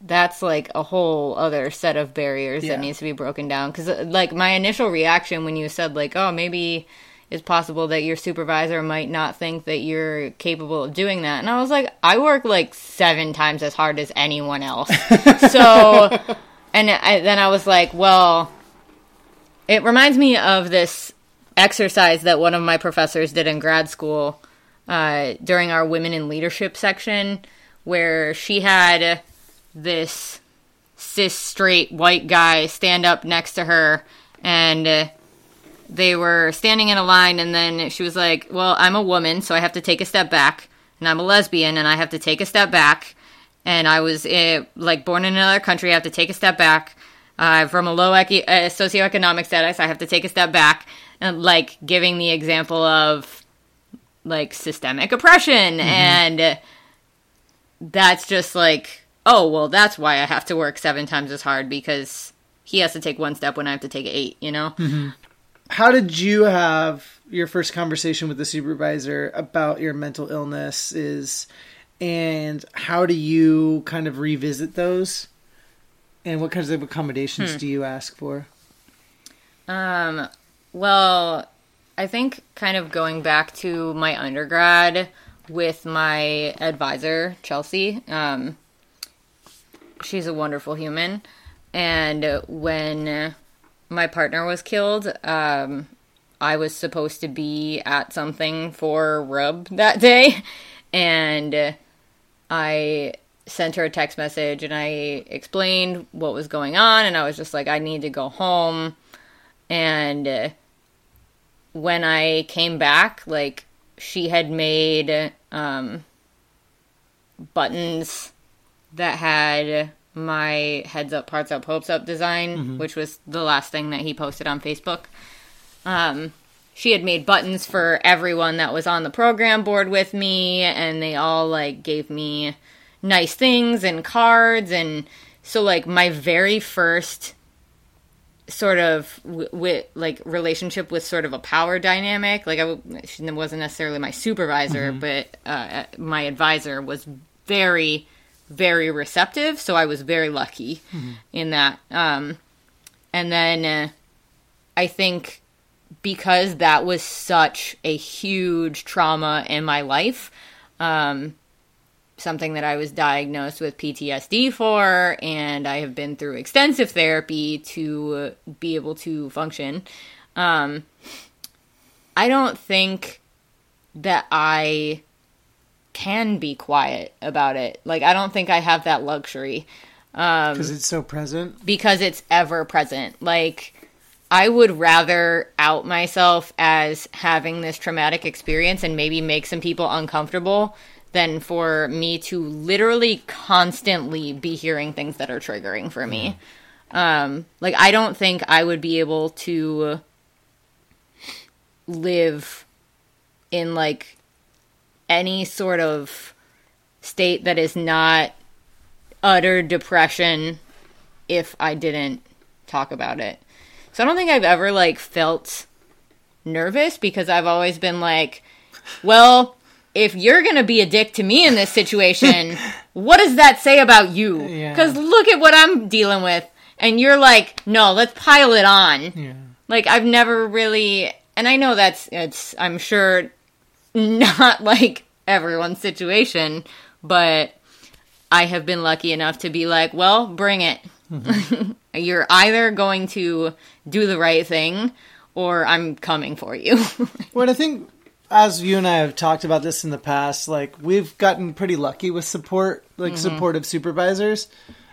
that's like a whole other set of barriers Yeah. that needs to be broken down because uh, like my initial reaction when you said like oh maybe it's possible that your supervisor might not think that you're capable of doing that and i was like i work like seven times as hard as anyone else so and I, then i was like well it reminds me of this exercise that one of my professors did in grad school uh, during our women in leadership section where she had this cis straight white guy stand up next to her and uh, they were standing in a line and then she was like well i'm a woman so i have to take a step back and i'm a lesbian and i have to take a step back and i was uh, like born in another country i have to take a step back. Uh, from a low equi- uh, socioeconomic status i have to take a step back and like giving the example of like systemic oppression and uh, that's just like oh well that's why i have to work seven times as hard because he has to take one step when i have to take eight you know How did you have your first conversation with the supervisor about your mental illness is and how do you kind of revisit those? And what kinds of accommodations do you ask for? Um, well, I think kind of going back to my undergrad with my advisor, Chelsea. Um, she's a wonderful human. And when my partner was killed, um, I was supposed to be at something for Rub that day. And I sent her a text message and I explained what was going on. And I was just like, I need to go home and when I came back, like she had made um, buttons that had my heads up, parts up, hopes up design, which was the last thing that he posted on Facebook. Um, she had made buttons for everyone that was on the program board with me, and they all like gave me nice things and cards, and so like my very first sort of w- with like relationship with sort of a power dynamic. Like I w- she wasn't necessarily my supervisor, but uh, my advisor was very, very receptive. So I was very lucky in that. Um, and then uh, I think because that was such a huge trauma in my life. Um, something that I was diagnosed with PTSD for, and I have been through extensive therapy to be able to function. Um, I don't think that I can be quiet about it. Like, I don't think I have that luxury Because it's so present. because it's ever present. Like, I would rather out myself as having this traumatic experience and maybe make some people uncomfortable than for me to literally constantly be hearing things that are triggering for me. Um, like, I don't think I would be able to live in like any sort of state that is not utter depression if I didn't talk about it. So I don't think I've ever like felt nervous because I've always been like, well, if you're going to be a dick to me in this situation, what does that say about you? Yeah. Cuz look at what I'm dealing with and you're like, "No, let's pile it on." Yeah. Like I've never really and I know that's it's I'm sure not like everyone's situation, but I have been lucky enough to be like, well, bring it. Mm-hmm. You're either going to do the right thing or I'm coming for you. What I think, as you and I have talked about this in the past, like we've gotten pretty lucky with support, like supportive supervisors,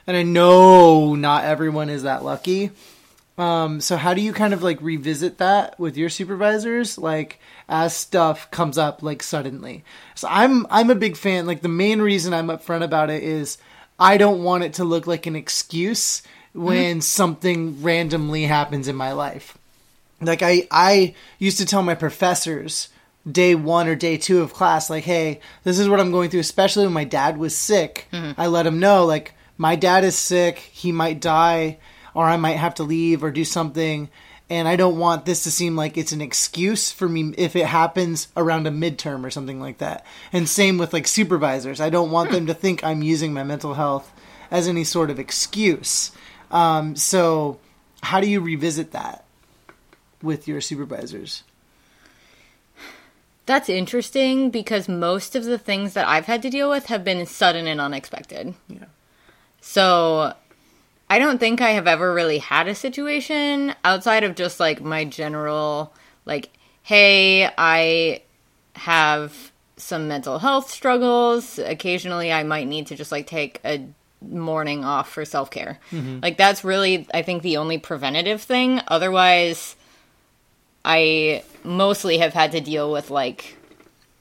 and I know not everyone is that lucky. Um, so how do you kind of like revisit that with your supervisors, like as stuff comes up like suddenly? So I'm I'm a big fan. Like the main reason I'm upfront about it is I don't want it to look like an excuse when something randomly happens in my life like I I used to tell my professors day one or day two of class like hey this is what i'm going through especially when my dad was sick. I let him know like my dad is sick he might die or i might have to leave or do something and i don't want this to seem like it's an excuse for me if it happens around a midterm or something like that. And same with like supervisors. I don't want them to think i'm using my mental health as any sort of excuse. Um, so how do you revisit that with your supervisors. That's interesting because most of the things that I've had to deal with have been sudden and unexpected. Yeah. So I don't think I have ever really had a situation outside of just like my general, like, hey, I have some mental health struggles. Occasionally I might need to just like take a morning off for self care. Mm-hmm. Like, that's really, I think, the only preventative thing. Otherwise, I mostly have had to deal with like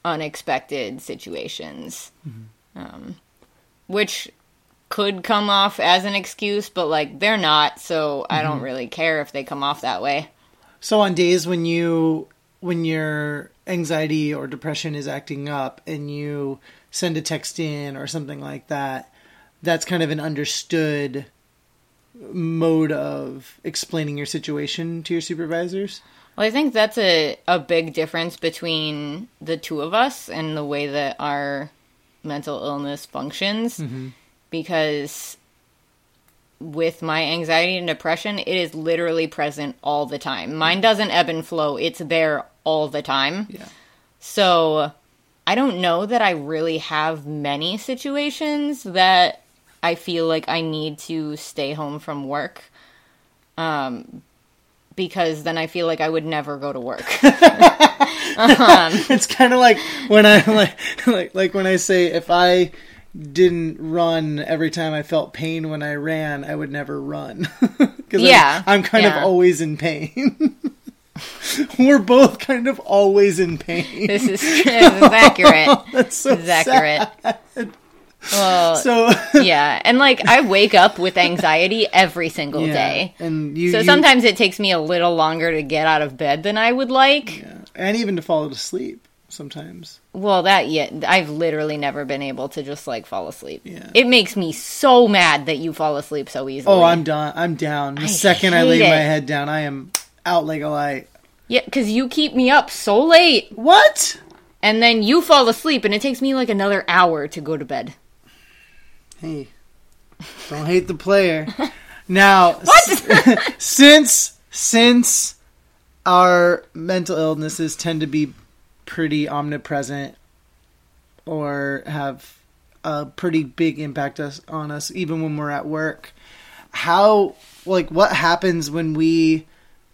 unexpected situations, um, which could come off as an excuse, but like they're not, so I don't really care if they come off that way. So on days when you when your anxiety or depression is acting up and you send a text in or something like that, that's kind of an understood mode of explaining your situation to your supervisors. Well, I think that's a, a big difference between the two of us and the way that our mental illness functions. Because with my anxiety and depression, it is literally present all the time. Mine doesn't ebb and flow, it's there all the time. Yeah. So I don't know that I really have many situations that I feel like I need to stay home from work. Um, because then I feel like I would never go to work. Um, it's kind of like when I like like like when I say if I didn't run every time I felt pain when I ran, I would never run. Because Yeah, I'm, I'm kind yeah. of always in pain. We're both kind of always in pain. this is, this is accurate. That's so This is accurate. sad. Well, So yeah, and like I wake up with anxiety every single yeah, day. and you, So you- sometimes it takes me a little longer to get out of bed than I would like. yeah, and even to fall asleep sometimes. Well, that yeah, I've literally never been able to just like fall asleep. Yeah. It makes me so mad that you fall asleep so easily. Oh, I'm done. I'm down. The I second I lay my head down, I am out like a light. yeah, because you keep me up so late, What? and then you fall asleep, and it takes me like another hour to go to bed. Hey, don't hate the player. Now, s- since since our mental illnesses tend to be pretty omnipresent or have a pretty big impact us on us, even when we're at work, how like what happens when we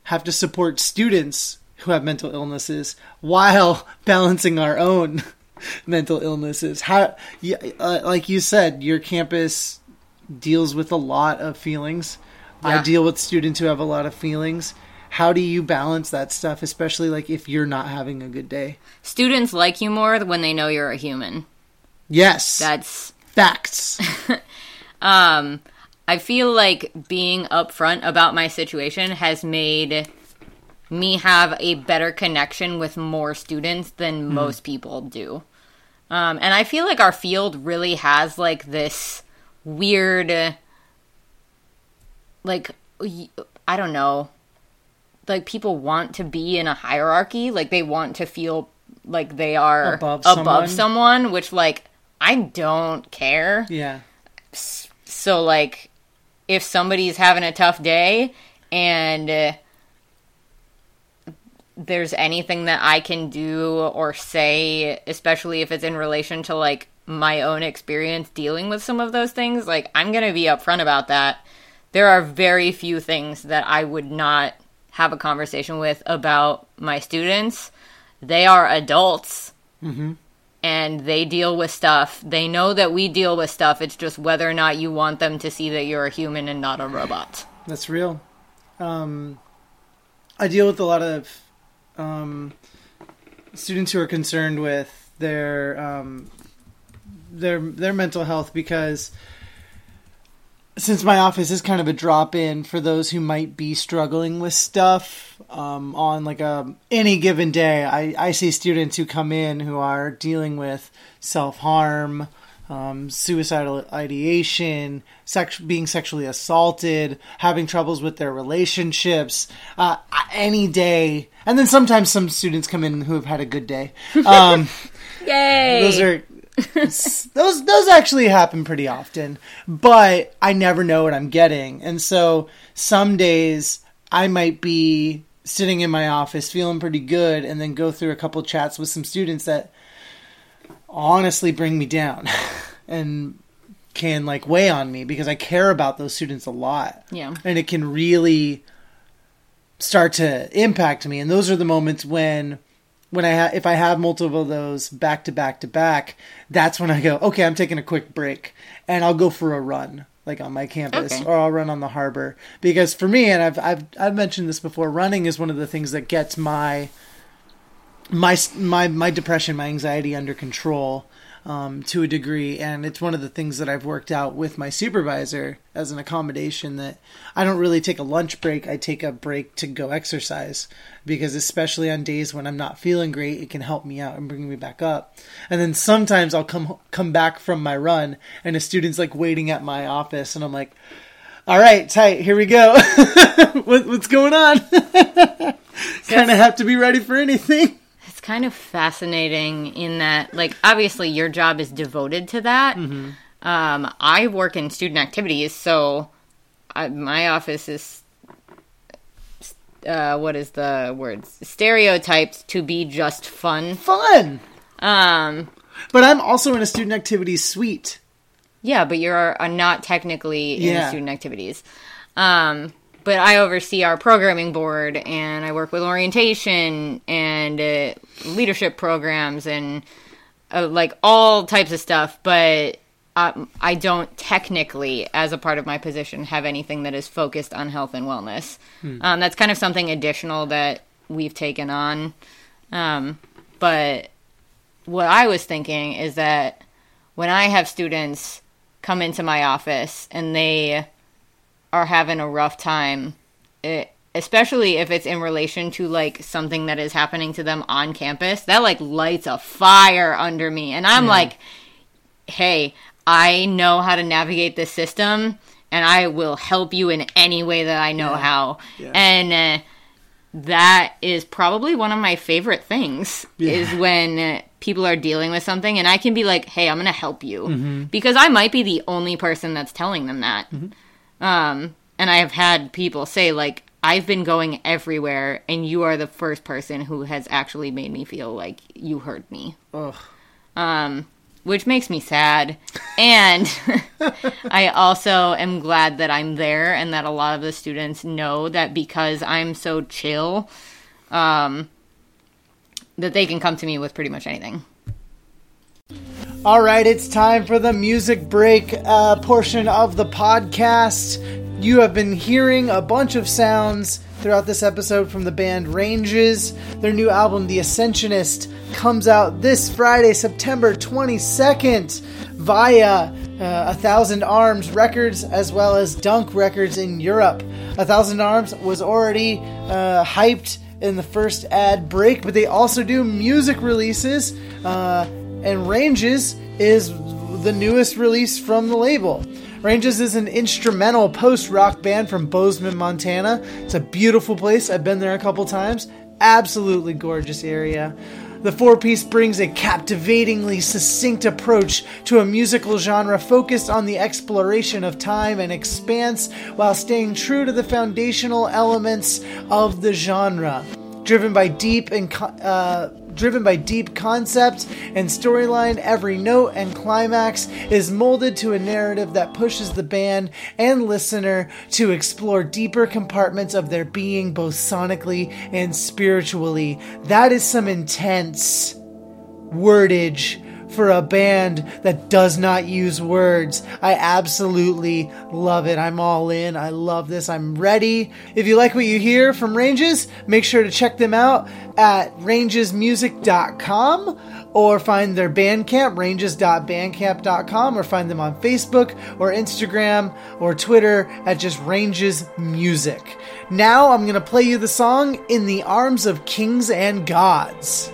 have to support students who have mental illnesses while balancing our own mental illnesses. How yeah, uh, like you said your campus deals with a lot of feelings. I deal with students who have a lot of feelings. How do you balance that stuff especially like if you're not having a good day? Students like you more when they know you're a human. yes. That's facts. Um I feel like being upfront about my situation has made me have a better connection with more students than most people do. Um, and I feel like our field really has like this weird, like, I don't know, like people want to be in a hierarchy, like they want to feel like they are Above above, someone. someone, which like I don't care. yeah So like if somebody's having a tough day and uh, there's anything that I can do or say, especially if it's in relation to like my own experience dealing with some of those things, like I'm going to be upfront about that. There are very few things that I would not have a conversation with about my students. They are adults. Mm-hmm. And they deal with stuff. They know that we deal with stuff. It's just whether or not you want them to see that you're a human and not a robot. That's real. Um, I deal with a lot of um, students who are concerned with their um, their their mental health because since my office is kind of a drop in for those who might be struggling with stuff um, on like a any given day, I, I see students who come in who are dealing with self harm, um, suicidal ideation, sex, being sexually assaulted, having troubles with their relationships, uh, any day. And then sometimes some students come in who have had a good day. Um, Yay! those are those those actually happen pretty often, but I never know what I'm getting. And so some days I might be sitting in my office feeling pretty good and then go through a couple chats with some students that honestly bring me down and can like weigh on me because I care about those students a lot. Yeah. And it can really start to impact me and those are the moments when when I ha- if I have multiple of those back to back to back, that's when I go, okay, I'm taking a quick break and I'll go for a run like on my campus Okay. or I'll run on the harbor because for me and I've I've I've mentioned this before, running is one of the things that gets my my my my depression, my anxiety under control um, to a degree, and it's one of the things that I've worked out with my supervisor as an accommodation that I don't really take a lunch break. I take a break to go exercise because, especially on days when I'm not feeling great, it can help me out and bring me back up. And then sometimes I'll come come back from my run, and a student's like waiting at my office, and I'm like. All right, tight. Here we go. what, what's going on? kind of have to be ready for anything. Kind of fascinating in that, like, obviously your job is devoted to that. Um, I work in student activities, so I, my office is, uh, what is the word? Stereotyped to be just fun. Fun. Um, But I'm also in a student activities suite. yeah, but you're uh, not technically in the Yeah. student activities. Um, but I oversee our programming board and I work with orientation and uh, leadership programs and uh, like all types of stuff. But um, I don't technically, as a part of my position, have anything that is focused on health and wellness. Um, that's kind of something additional that we've taken on. Um, but what I was thinking is that when I have students come into my office and they are having a rough time, it, especially if it's in relation to like something that is happening to them on campus, that like lights a fire under me. And I'm like, hey, I know how to navigate this system and I will help you in any way that I know how. Yeah. And uh, that is probably one of my favorite things Yeah. is when people are dealing with something and I can be like, "Hey, I'm going to help you." Mm-hmm. Because I might be the only person that's telling them that. Um and I have had people say like I've been going everywhere and you are the first person who has actually made me feel like you heard me Ugh. um, which makes me sad. And I also am glad that I'm there and that a lot of the students know that because I'm so chill, um, that they can come to me with pretty much anything. All right, it's time for the music break uh, portion of the podcast. You have been hearing a bunch of sounds throughout this episode from the band Ranges. Their new album, The Ascensionist, comes out this Friday, September 22nd, via uh, A Thousand Arms Records as well as Dunk Records in Europe. A Thousand Arms was already uh, hyped in the first ad break, but they also do music releases. Uh, and Ranges is the newest release from the label. Ranges is an instrumental post rock band from Bozeman, Montana. It's a beautiful place. I've been there a couple times. Absolutely gorgeous area. The four piece brings a captivatingly succinct approach to a musical genre focused on the exploration of time and expanse while staying true to the foundational elements of the genre. driven by deep and uh, driven by deep concept and storyline. Every note and climax is molded to a narrative that pushes the band and listener to explore deeper compartments of their being, both sonically and spiritually. That is some intense wordage for a band that does not use words. I absolutely love it. I'm all in. I love this. I'm ready. If you like what you hear from Ranges, make sure to check them out at rangesmusic.com or find their Bandcamp, ranges.bandcamp.com, or find them on Facebook or Instagram or Twitter at just Ranges Music. Now I'm going to play you the song In the Arms of Kings and Gods.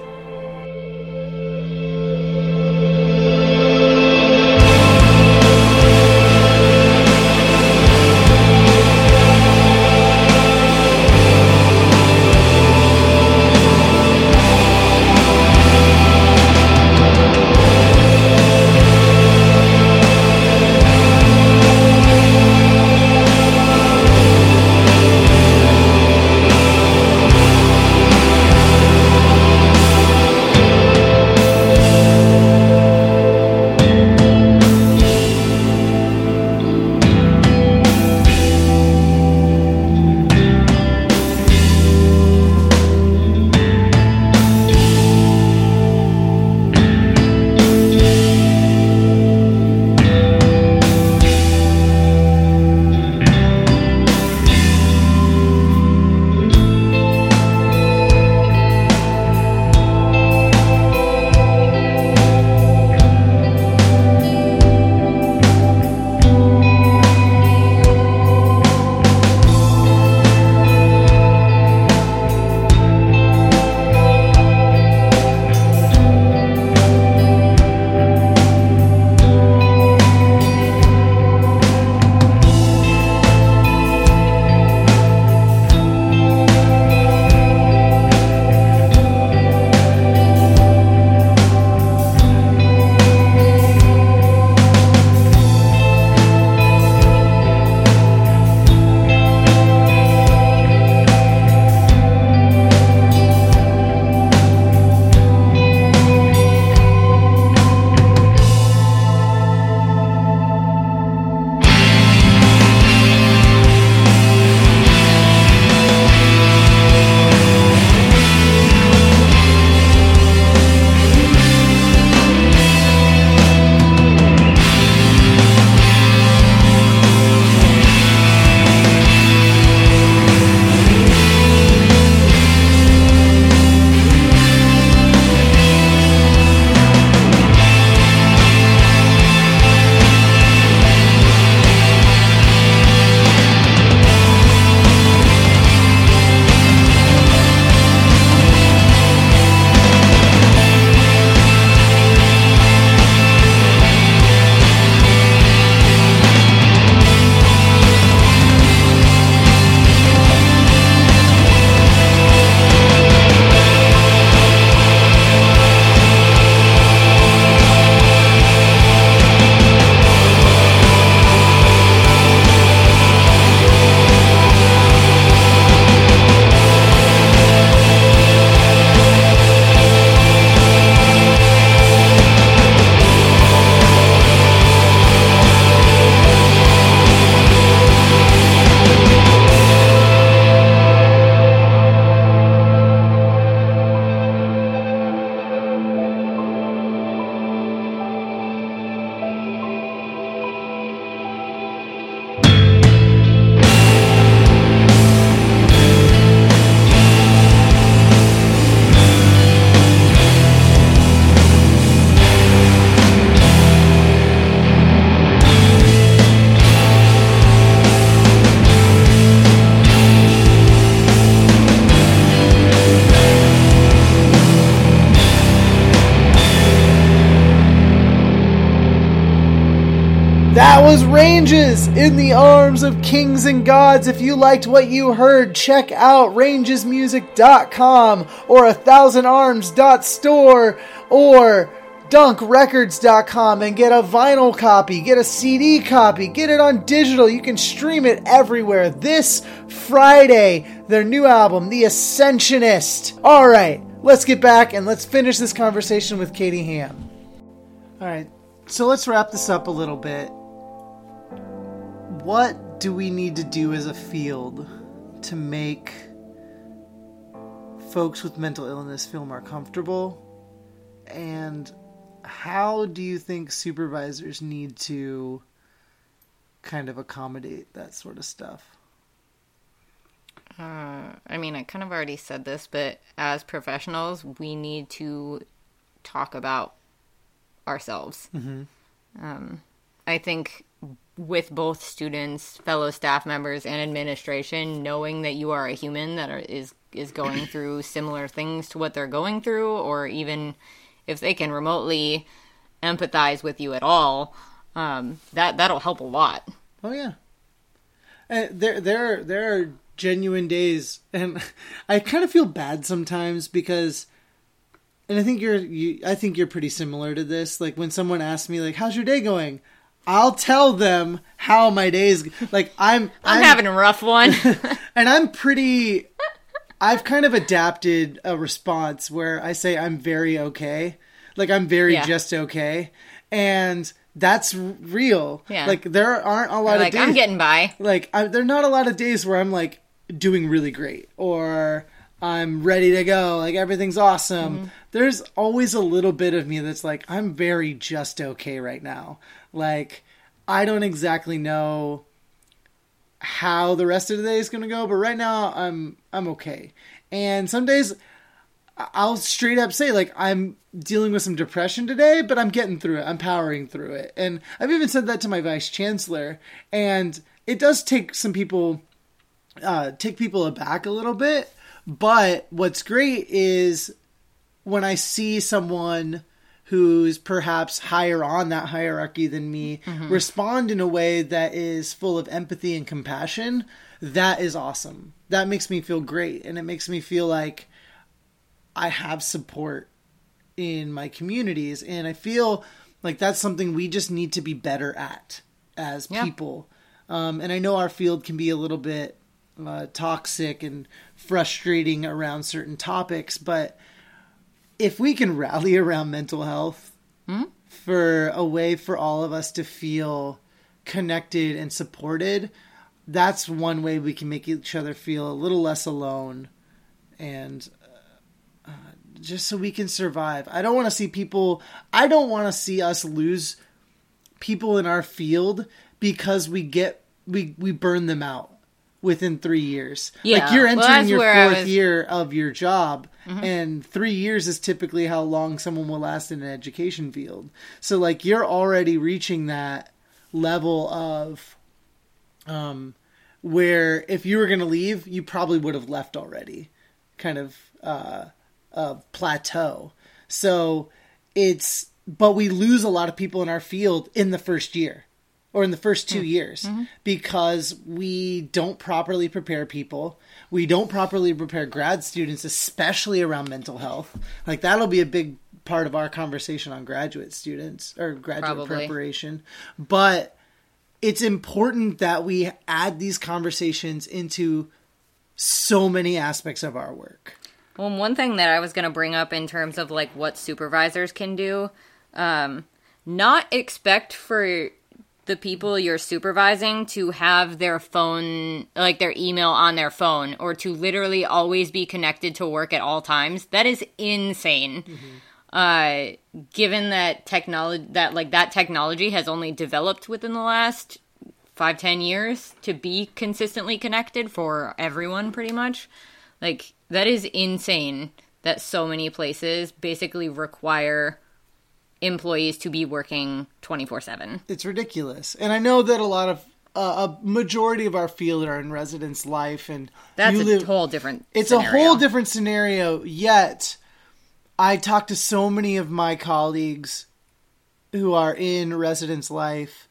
Kings and Gods. If you liked what you heard, check out rangesmusic.com or a thousand arms.store or dunkrecords.com and get a vinyl copy, get a CD copy, get it on digital. You can stream it everywhere. This Friday, their new album, The Ascensionist. All right, let's get back and let's finish this conversation with Katie Ham. All right, so let's wrap this up a little bit. What do we need to do as a field to make folks with mental illness feel more comfortable? And how do you think supervisors need to kind of accommodate that sort of stuff? Uh, I mean, I kind of already said this, but as professionals, we need to talk about ourselves. Mm-hmm. Um, I think with both students, fellow staff members, and administration, knowing that you are a human that are, is is going through similar things to what they're going through, or even if they can remotely empathize with you at all, um, that that'll help a lot. Oh yeah, uh, there there there are genuine days, and I kind of feel bad sometimes because, and I think you're you, I think you're pretty similar to this. Like when someone asks me like, "How's your day going?" I'll tell them how my day's like. I'm I'm, I'm having a rough one, and I'm pretty. I've kind of adapted a response where I say I'm very okay, like I'm very yeah. just okay, and that's real. Yeah. Like there aren't a lot You're of like days. I'm getting by. Like I, there are not a lot of days where I'm like doing really great or I'm ready to go. Like everything's awesome. Mm-hmm. There's always a little bit of me that's like I'm very just okay right now. Like I don't exactly know how the rest of the day is going to go, but right now I'm I'm okay. And some days I'll straight up say like I'm dealing with some depression today, but I'm getting through it. I'm powering through it. And I've even said that to my vice chancellor and it does take some people uh take people aback a little bit, but what's great is when I see someone who's perhaps higher on that hierarchy than me mm-hmm. respond in a way that is full of empathy and compassion, that is awesome. That makes me feel great and it makes me feel like I have support in my communities and I feel like that's something we just need to be better at as yeah. people. Um, and I know our field can be a little bit uh, toxic and frustrating around certain topics, but if we can rally around mental health mm-hmm. for a way for all of us to feel connected and supported, that's one way we can make each other feel a little less alone and uh, just so we can survive. I don't want to see people, I don't want to see us lose people in our field because we get we we burn them out within three years. Yeah. Like you're entering well, your fourth was... year of your job, mm-hmm. and three years is typically how long someone will last in an education field. So like you're already reaching that level of, um, where if you were going to leave, you probably would have left already, kind of uh, a plateau. So it's but we lose a lot of people in our field in the first year or in the first two mm. years mm-hmm. because we don't properly prepare people. We don't properly prepare grad students, especially around mental health. Like that'll be a big part of our conversation on graduate students or graduate Probably. preparation. But it's important that we add these conversations into so many aspects of our work. Well, one thing that I was going to bring up in terms of like what supervisors can do, um, not expect for the people you're supervising to have their phone, like their email on their phone, or to literally always be connected to work at all times. That is insane. Mm-hmm. Uh, given that technology, that like that technology has only developed within the last five ten years to be consistently connected for everyone, pretty much. Like that is insane. That so many places basically require employees to be working 24/7. It's ridiculous. And I know that a lot of uh, a majority of our field are in residence life and that's a live, whole different It's scenario. a whole different scenario yet I talk to so many of my colleagues who are in residence life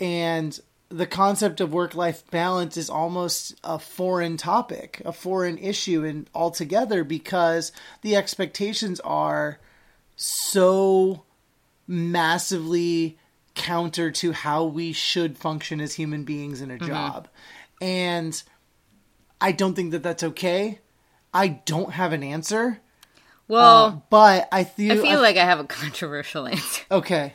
and the concept of work life balance is almost a foreign topic, a foreign issue and altogether because the expectations are so massively counter to how we should function as human beings in a Mm-hmm. job. And I don't think that that's okay. I don't have an answer. Well, Uh, but I feel, I feel like I have a controversial answer. okay.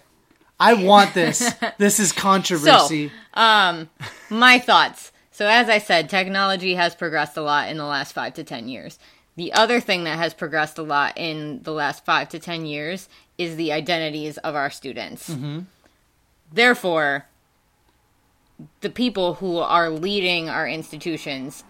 I want this. this is controversy. Um, my thoughts. So, as I said, technology has progressed a lot in the last five to 10 years. The other thing that has progressed a lot in the last five to 10 years is the identities of our students. Mm-hmm. Therefore, the people who are leading our institutions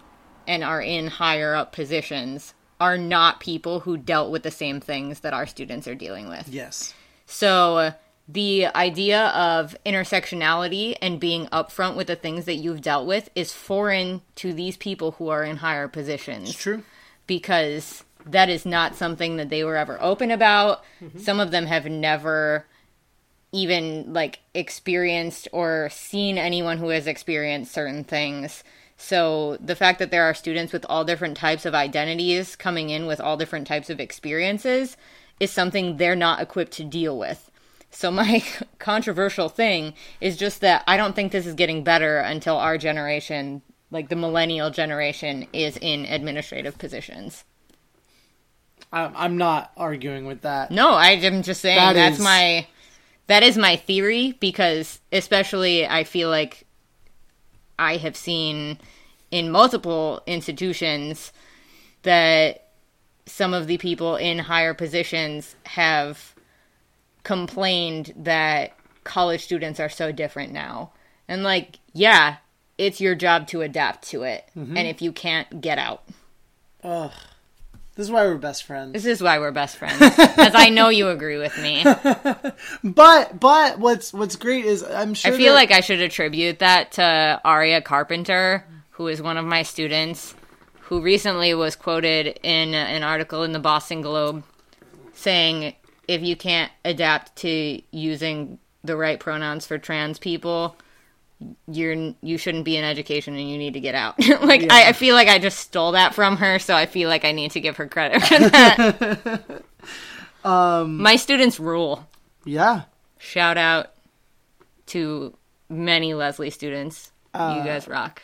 and are in higher up positions are not people who dealt with the same things that our students are dealing with. yes. So the idea of intersectionality and being upfront with the things that you've dealt with is foreign to these people who are in higher positions It's true. because that is not something that they were ever open about. Mm-hmm. Some of them have never even like experienced or seen anyone who has experienced certain things. So the fact that there are students with all different types of identities coming in with all different types of experiences is something they're not equipped to deal with. So my controversial thing is just that I don't think this is getting better until our generation, like the millennial generation, is in administrative positions. I'm, I'm not arguing with that. No, I am just saying That that's is- my that is my theory because especially I feel like I have seen in multiple institutions that some of the people in higher positions have complained that college students are so different now. And like, yeah, it's your job to adapt to it. Mm-hmm. And if you can't, get out. Ugh. This is why we're best friends. This is why we're best friends. Because I know you agree with me. But but what's what's great is I'm sure I feel that- like I should attribute that to Aria Carpenter, who is one of my students, who recently was quoted in an article in the Boston Globe saying, if you can't adapt to using the right pronouns for trans people, you're you shouldn't be in education and you need to get out. like I, I feel like I just stole that from her, so I feel like I need to give her credit for that. um my students rule. yeah. Shout out to many Lesley students. Uh, you guys rock.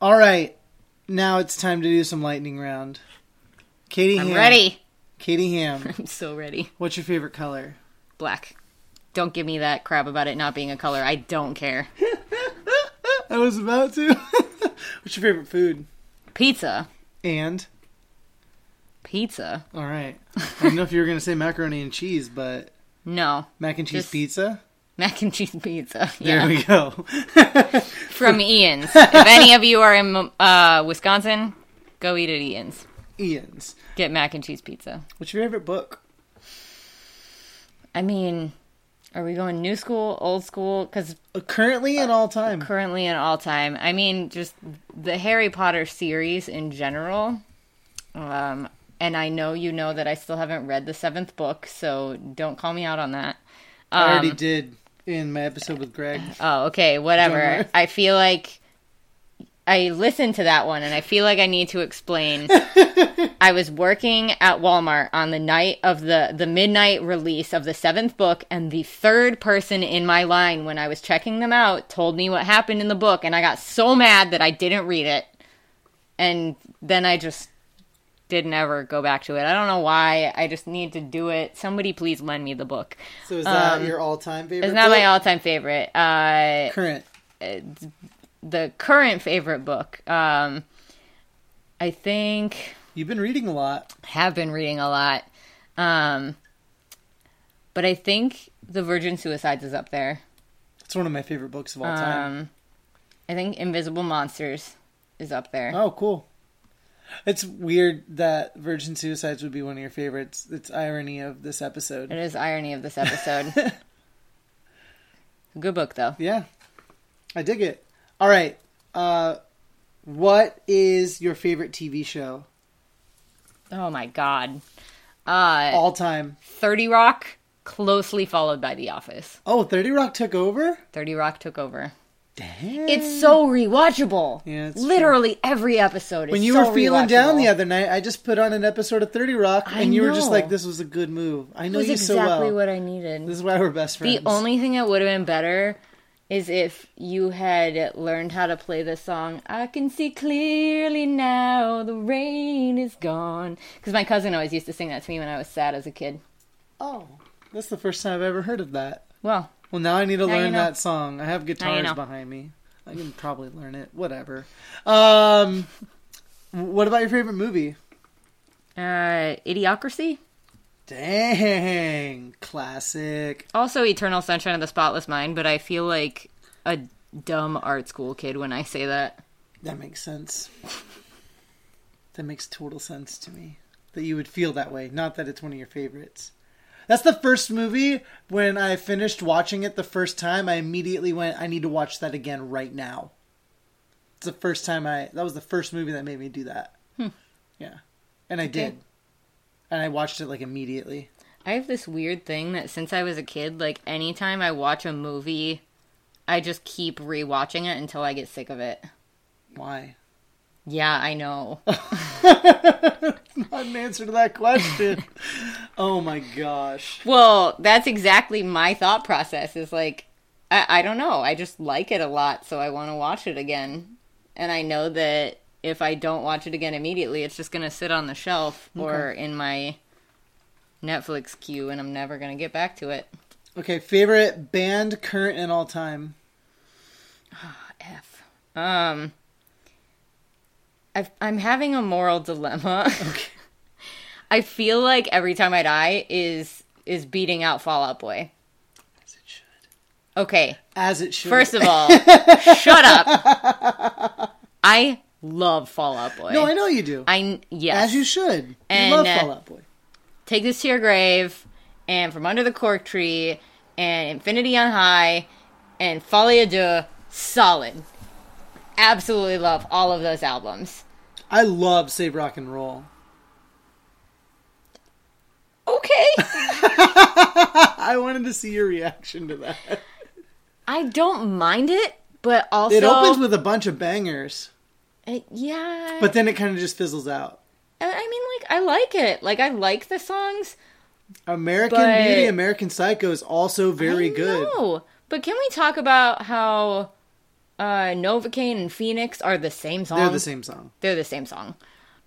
All right. Now it's time to do some lightning round. Katie I'm Ham. ready. Katie Ham. I'm so ready. What's your favorite color? Black. Don't give me that crap about it not being a color. I don't care. I was about to. What's your favorite food? Pizza. And Pizza. all right. I don't know if you were gonna say macaroni and cheese, but No. mac and cheese Just- pizza. Mac and cheese pizza. There we go. From Ian's. if any of you are in uh, Wisconsin, go eat at Ian's. Ian's. Get mac and cheese pizza. What's your favorite book? I mean, are we going new school, old school? Because Uh, currently and all time. currently and all time. I mean, just the Harry Potter series in general. Um, and I know you know that I still haven't read the seventh book, so don't call me out on that. I already Um, did in my episode with Greg. Oh, okay, whatever. I feel like I listened to that one and I feel like I need to explain. I was working at Walmart on the night of the the midnight release of the seventh book and the third person in my line when I was checking them out told me what happened in the book and I got so mad that I didn't read it. And then I just didn't ever go back to it. I don't know why. I just need to do it. Somebody please lend me the book. So is that Um, your all-time favorite? It's not book? my all-time favorite. Uh current. The current favorite book. Um, I think You've been reading a lot. have been reading a lot, um, but I think The Virgin Suicides is up there. It's one of my favorite books of all time. Um, I think Invisible Monsters is up there. Oh, cool. It's weird that Virgin Suicides would be one of your favorites. It's irony of this episode. It is irony of this episode. Good book though. Yeah. I dig it. All right. Uh what is your favorite TV show? Oh my god. Uh, All time. Thirty Rock, closely followed by The Office. Oh, 30 Rock took over? Thirty Rock took over. Damn. It's so rewatchable. Yeah, Literally every episode. Is so when you so were feeling down the other night, I just put on an episode of Thirty Rock, I and you were just like, "This was a good move." I know It was you exactly so well. what I needed. This is why we're best friends. The only thing that would have been better is if you had learned how to play the song I can see clearly now the rain is gone because my cousin always used to sing that to me when I was sad as a kid. oh, that's the first time I've ever heard of that. Well, Well, now I need to Now you learn know. that song. I have guitars know. behind me. I can probably learn it. Whatever. Um, what about your favorite movie? uh Idiocracy? Dang, classic. Also Eternal Sunshine of the Spotless Mind, but I feel like a dumb art school kid when I say that. That makes sense. That makes total sense to me. That you would feel that way. Not that it's one of your favorites. That's the first movie when I finished watching it the first time, I immediately went, I need to watch that again right now. It's the first time I that was the first movie that made me do that. Hmm. Yeah. And I did. And I watched it like immediately. I have this weird thing that since I was a kid, like anytime I watch a movie, I just keep rewatching it until I get sick of it. Why? Yeah, I know. Not an answer to that question. oh my gosh. well, that's exactly my thought process is like, I, I don't know. I just like it a lot, so I want to watch it again. And I know that if I don't watch it again immediately, it's just going to sit on the shelf or in my Netflix queue, and I'm never going to get back to it. Okay, favorite band current and all time. Ah, F. Um, I've, I'm having a moral dilemma. Okay. I feel like every time I die is is beating out Fall Out Boy. As it should. Okay, As it should. first of all, shut up. I love Fall Out Boy. No, I know you do. I yes. As you should. And, you love uh, Fall Out Boy. take this to your grave, and from under the cork tree, and Infinity on High, and Folie à Deux, solid. Absolutely love all of those albums. I love Save Rock and Roll. Okay. I wanted to see your reaction to that. I don't mind it, but also It opens with a bunch of bangers, Uh, yeah. but then it kind of just fizzles out. I I mean, like I like it. Like I like the songs. American But- Beauty, American Psycho is also very I good. know. But can we talk about how uh, Novocaine and Phoenix are the same song? They're the same song. They're the same song.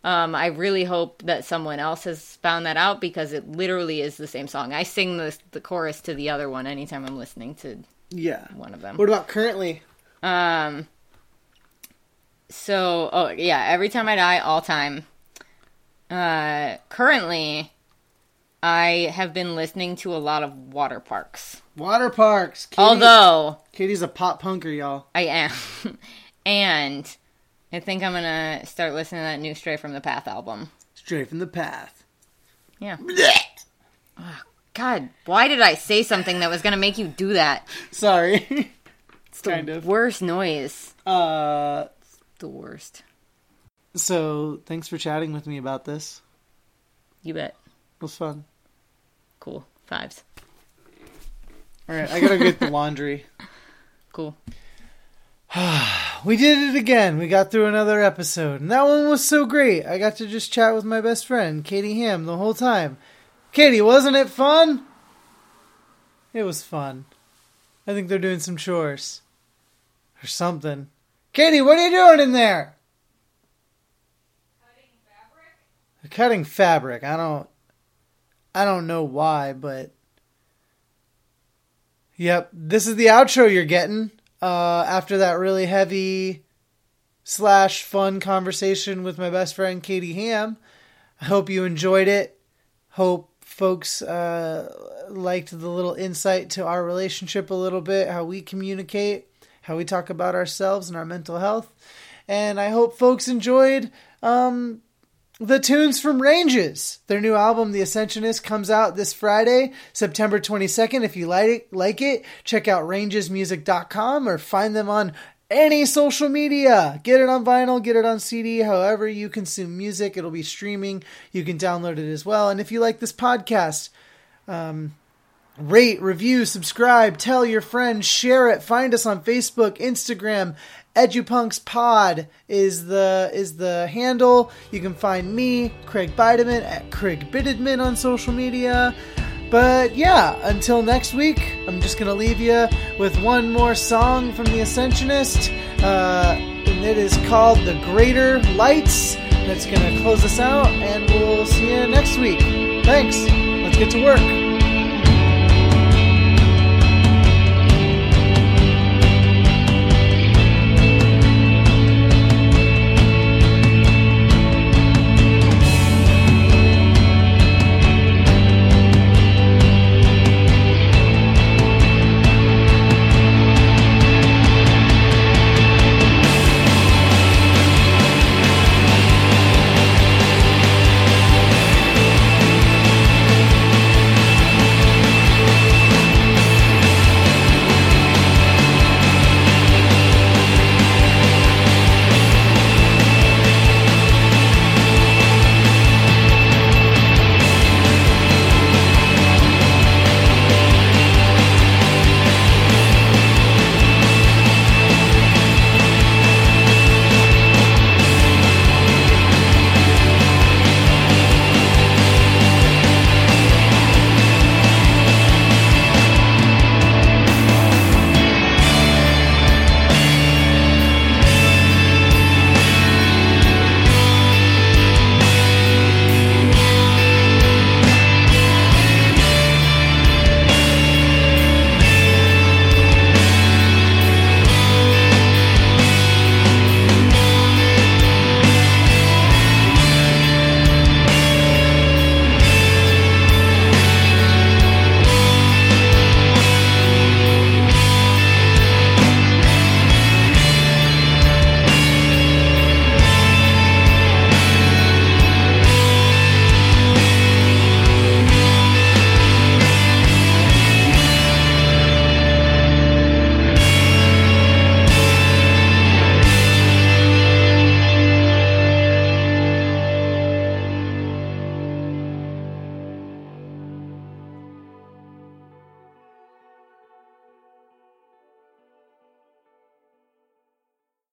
Um, I really hope that someone else has found that out because it literally is the same song. I sing the the chorus to the other one anytime I'm listening to Yeah. one of them. What about currently? Um. So, oh yeah, every time I die, all time. Uh, currently, I have been listening to a lot of Waterparks. Water parks. Katie, Although Katie's a pop punker, y'all. I am, and I think I'm gonna start listening to that new Stray from the Path album. Stray from the path. Yeah. God, why did I say something that was gonna make you do that? Sorry. It's the Kind of. worst noise. uh, The worst. so thanks for chatting with me about this. You bet. It was fun. Cool. Fives. All right, I gotta get the laundry. Cool. We did it again. We got through another episode. And that one was so great. I got to just chat with my best friend, Katie Ham, the whole time. Katie, wasn't it fun? It was fun. I think they're doing some chores. Or something. Katie, what are you doing in there? They're cutting fabric. I don't I don't know why, but Yep, this is the outro you're getting uh, after that really heavy slash fun conversation with my best friend Katie Ham. I hope you enjoyed it. Hope folks uh, liked the little insight to our relationship a little bit, how we communicate, how we talk about ourselves and our mental health. And I hope folks enjoyed um, the tunes from Ranges. Their new album, The Ascensionist, comes out this Friday, September 22nd. If you like it, like it check out rangesmusic.com or find them on any social media. Get it on vinyl, get it on CD, however you consume music. It'll be streaming. You can download it as well. And if you like this podcast, um, rate, review, subscribe, tell your friends, share it. Find us on Facebook, Instagram. EduPunks Pod is the is the handle. You can find me, Craig Bidiman, at Craig Bidiman on social media. But yeah, until next week, I'm just gonna leave you with one more song from the Ascensionist, uh, and it is called "The Greater Lights." That's gonna close us out, and we'll see you next week. Thanks. Let's get to work.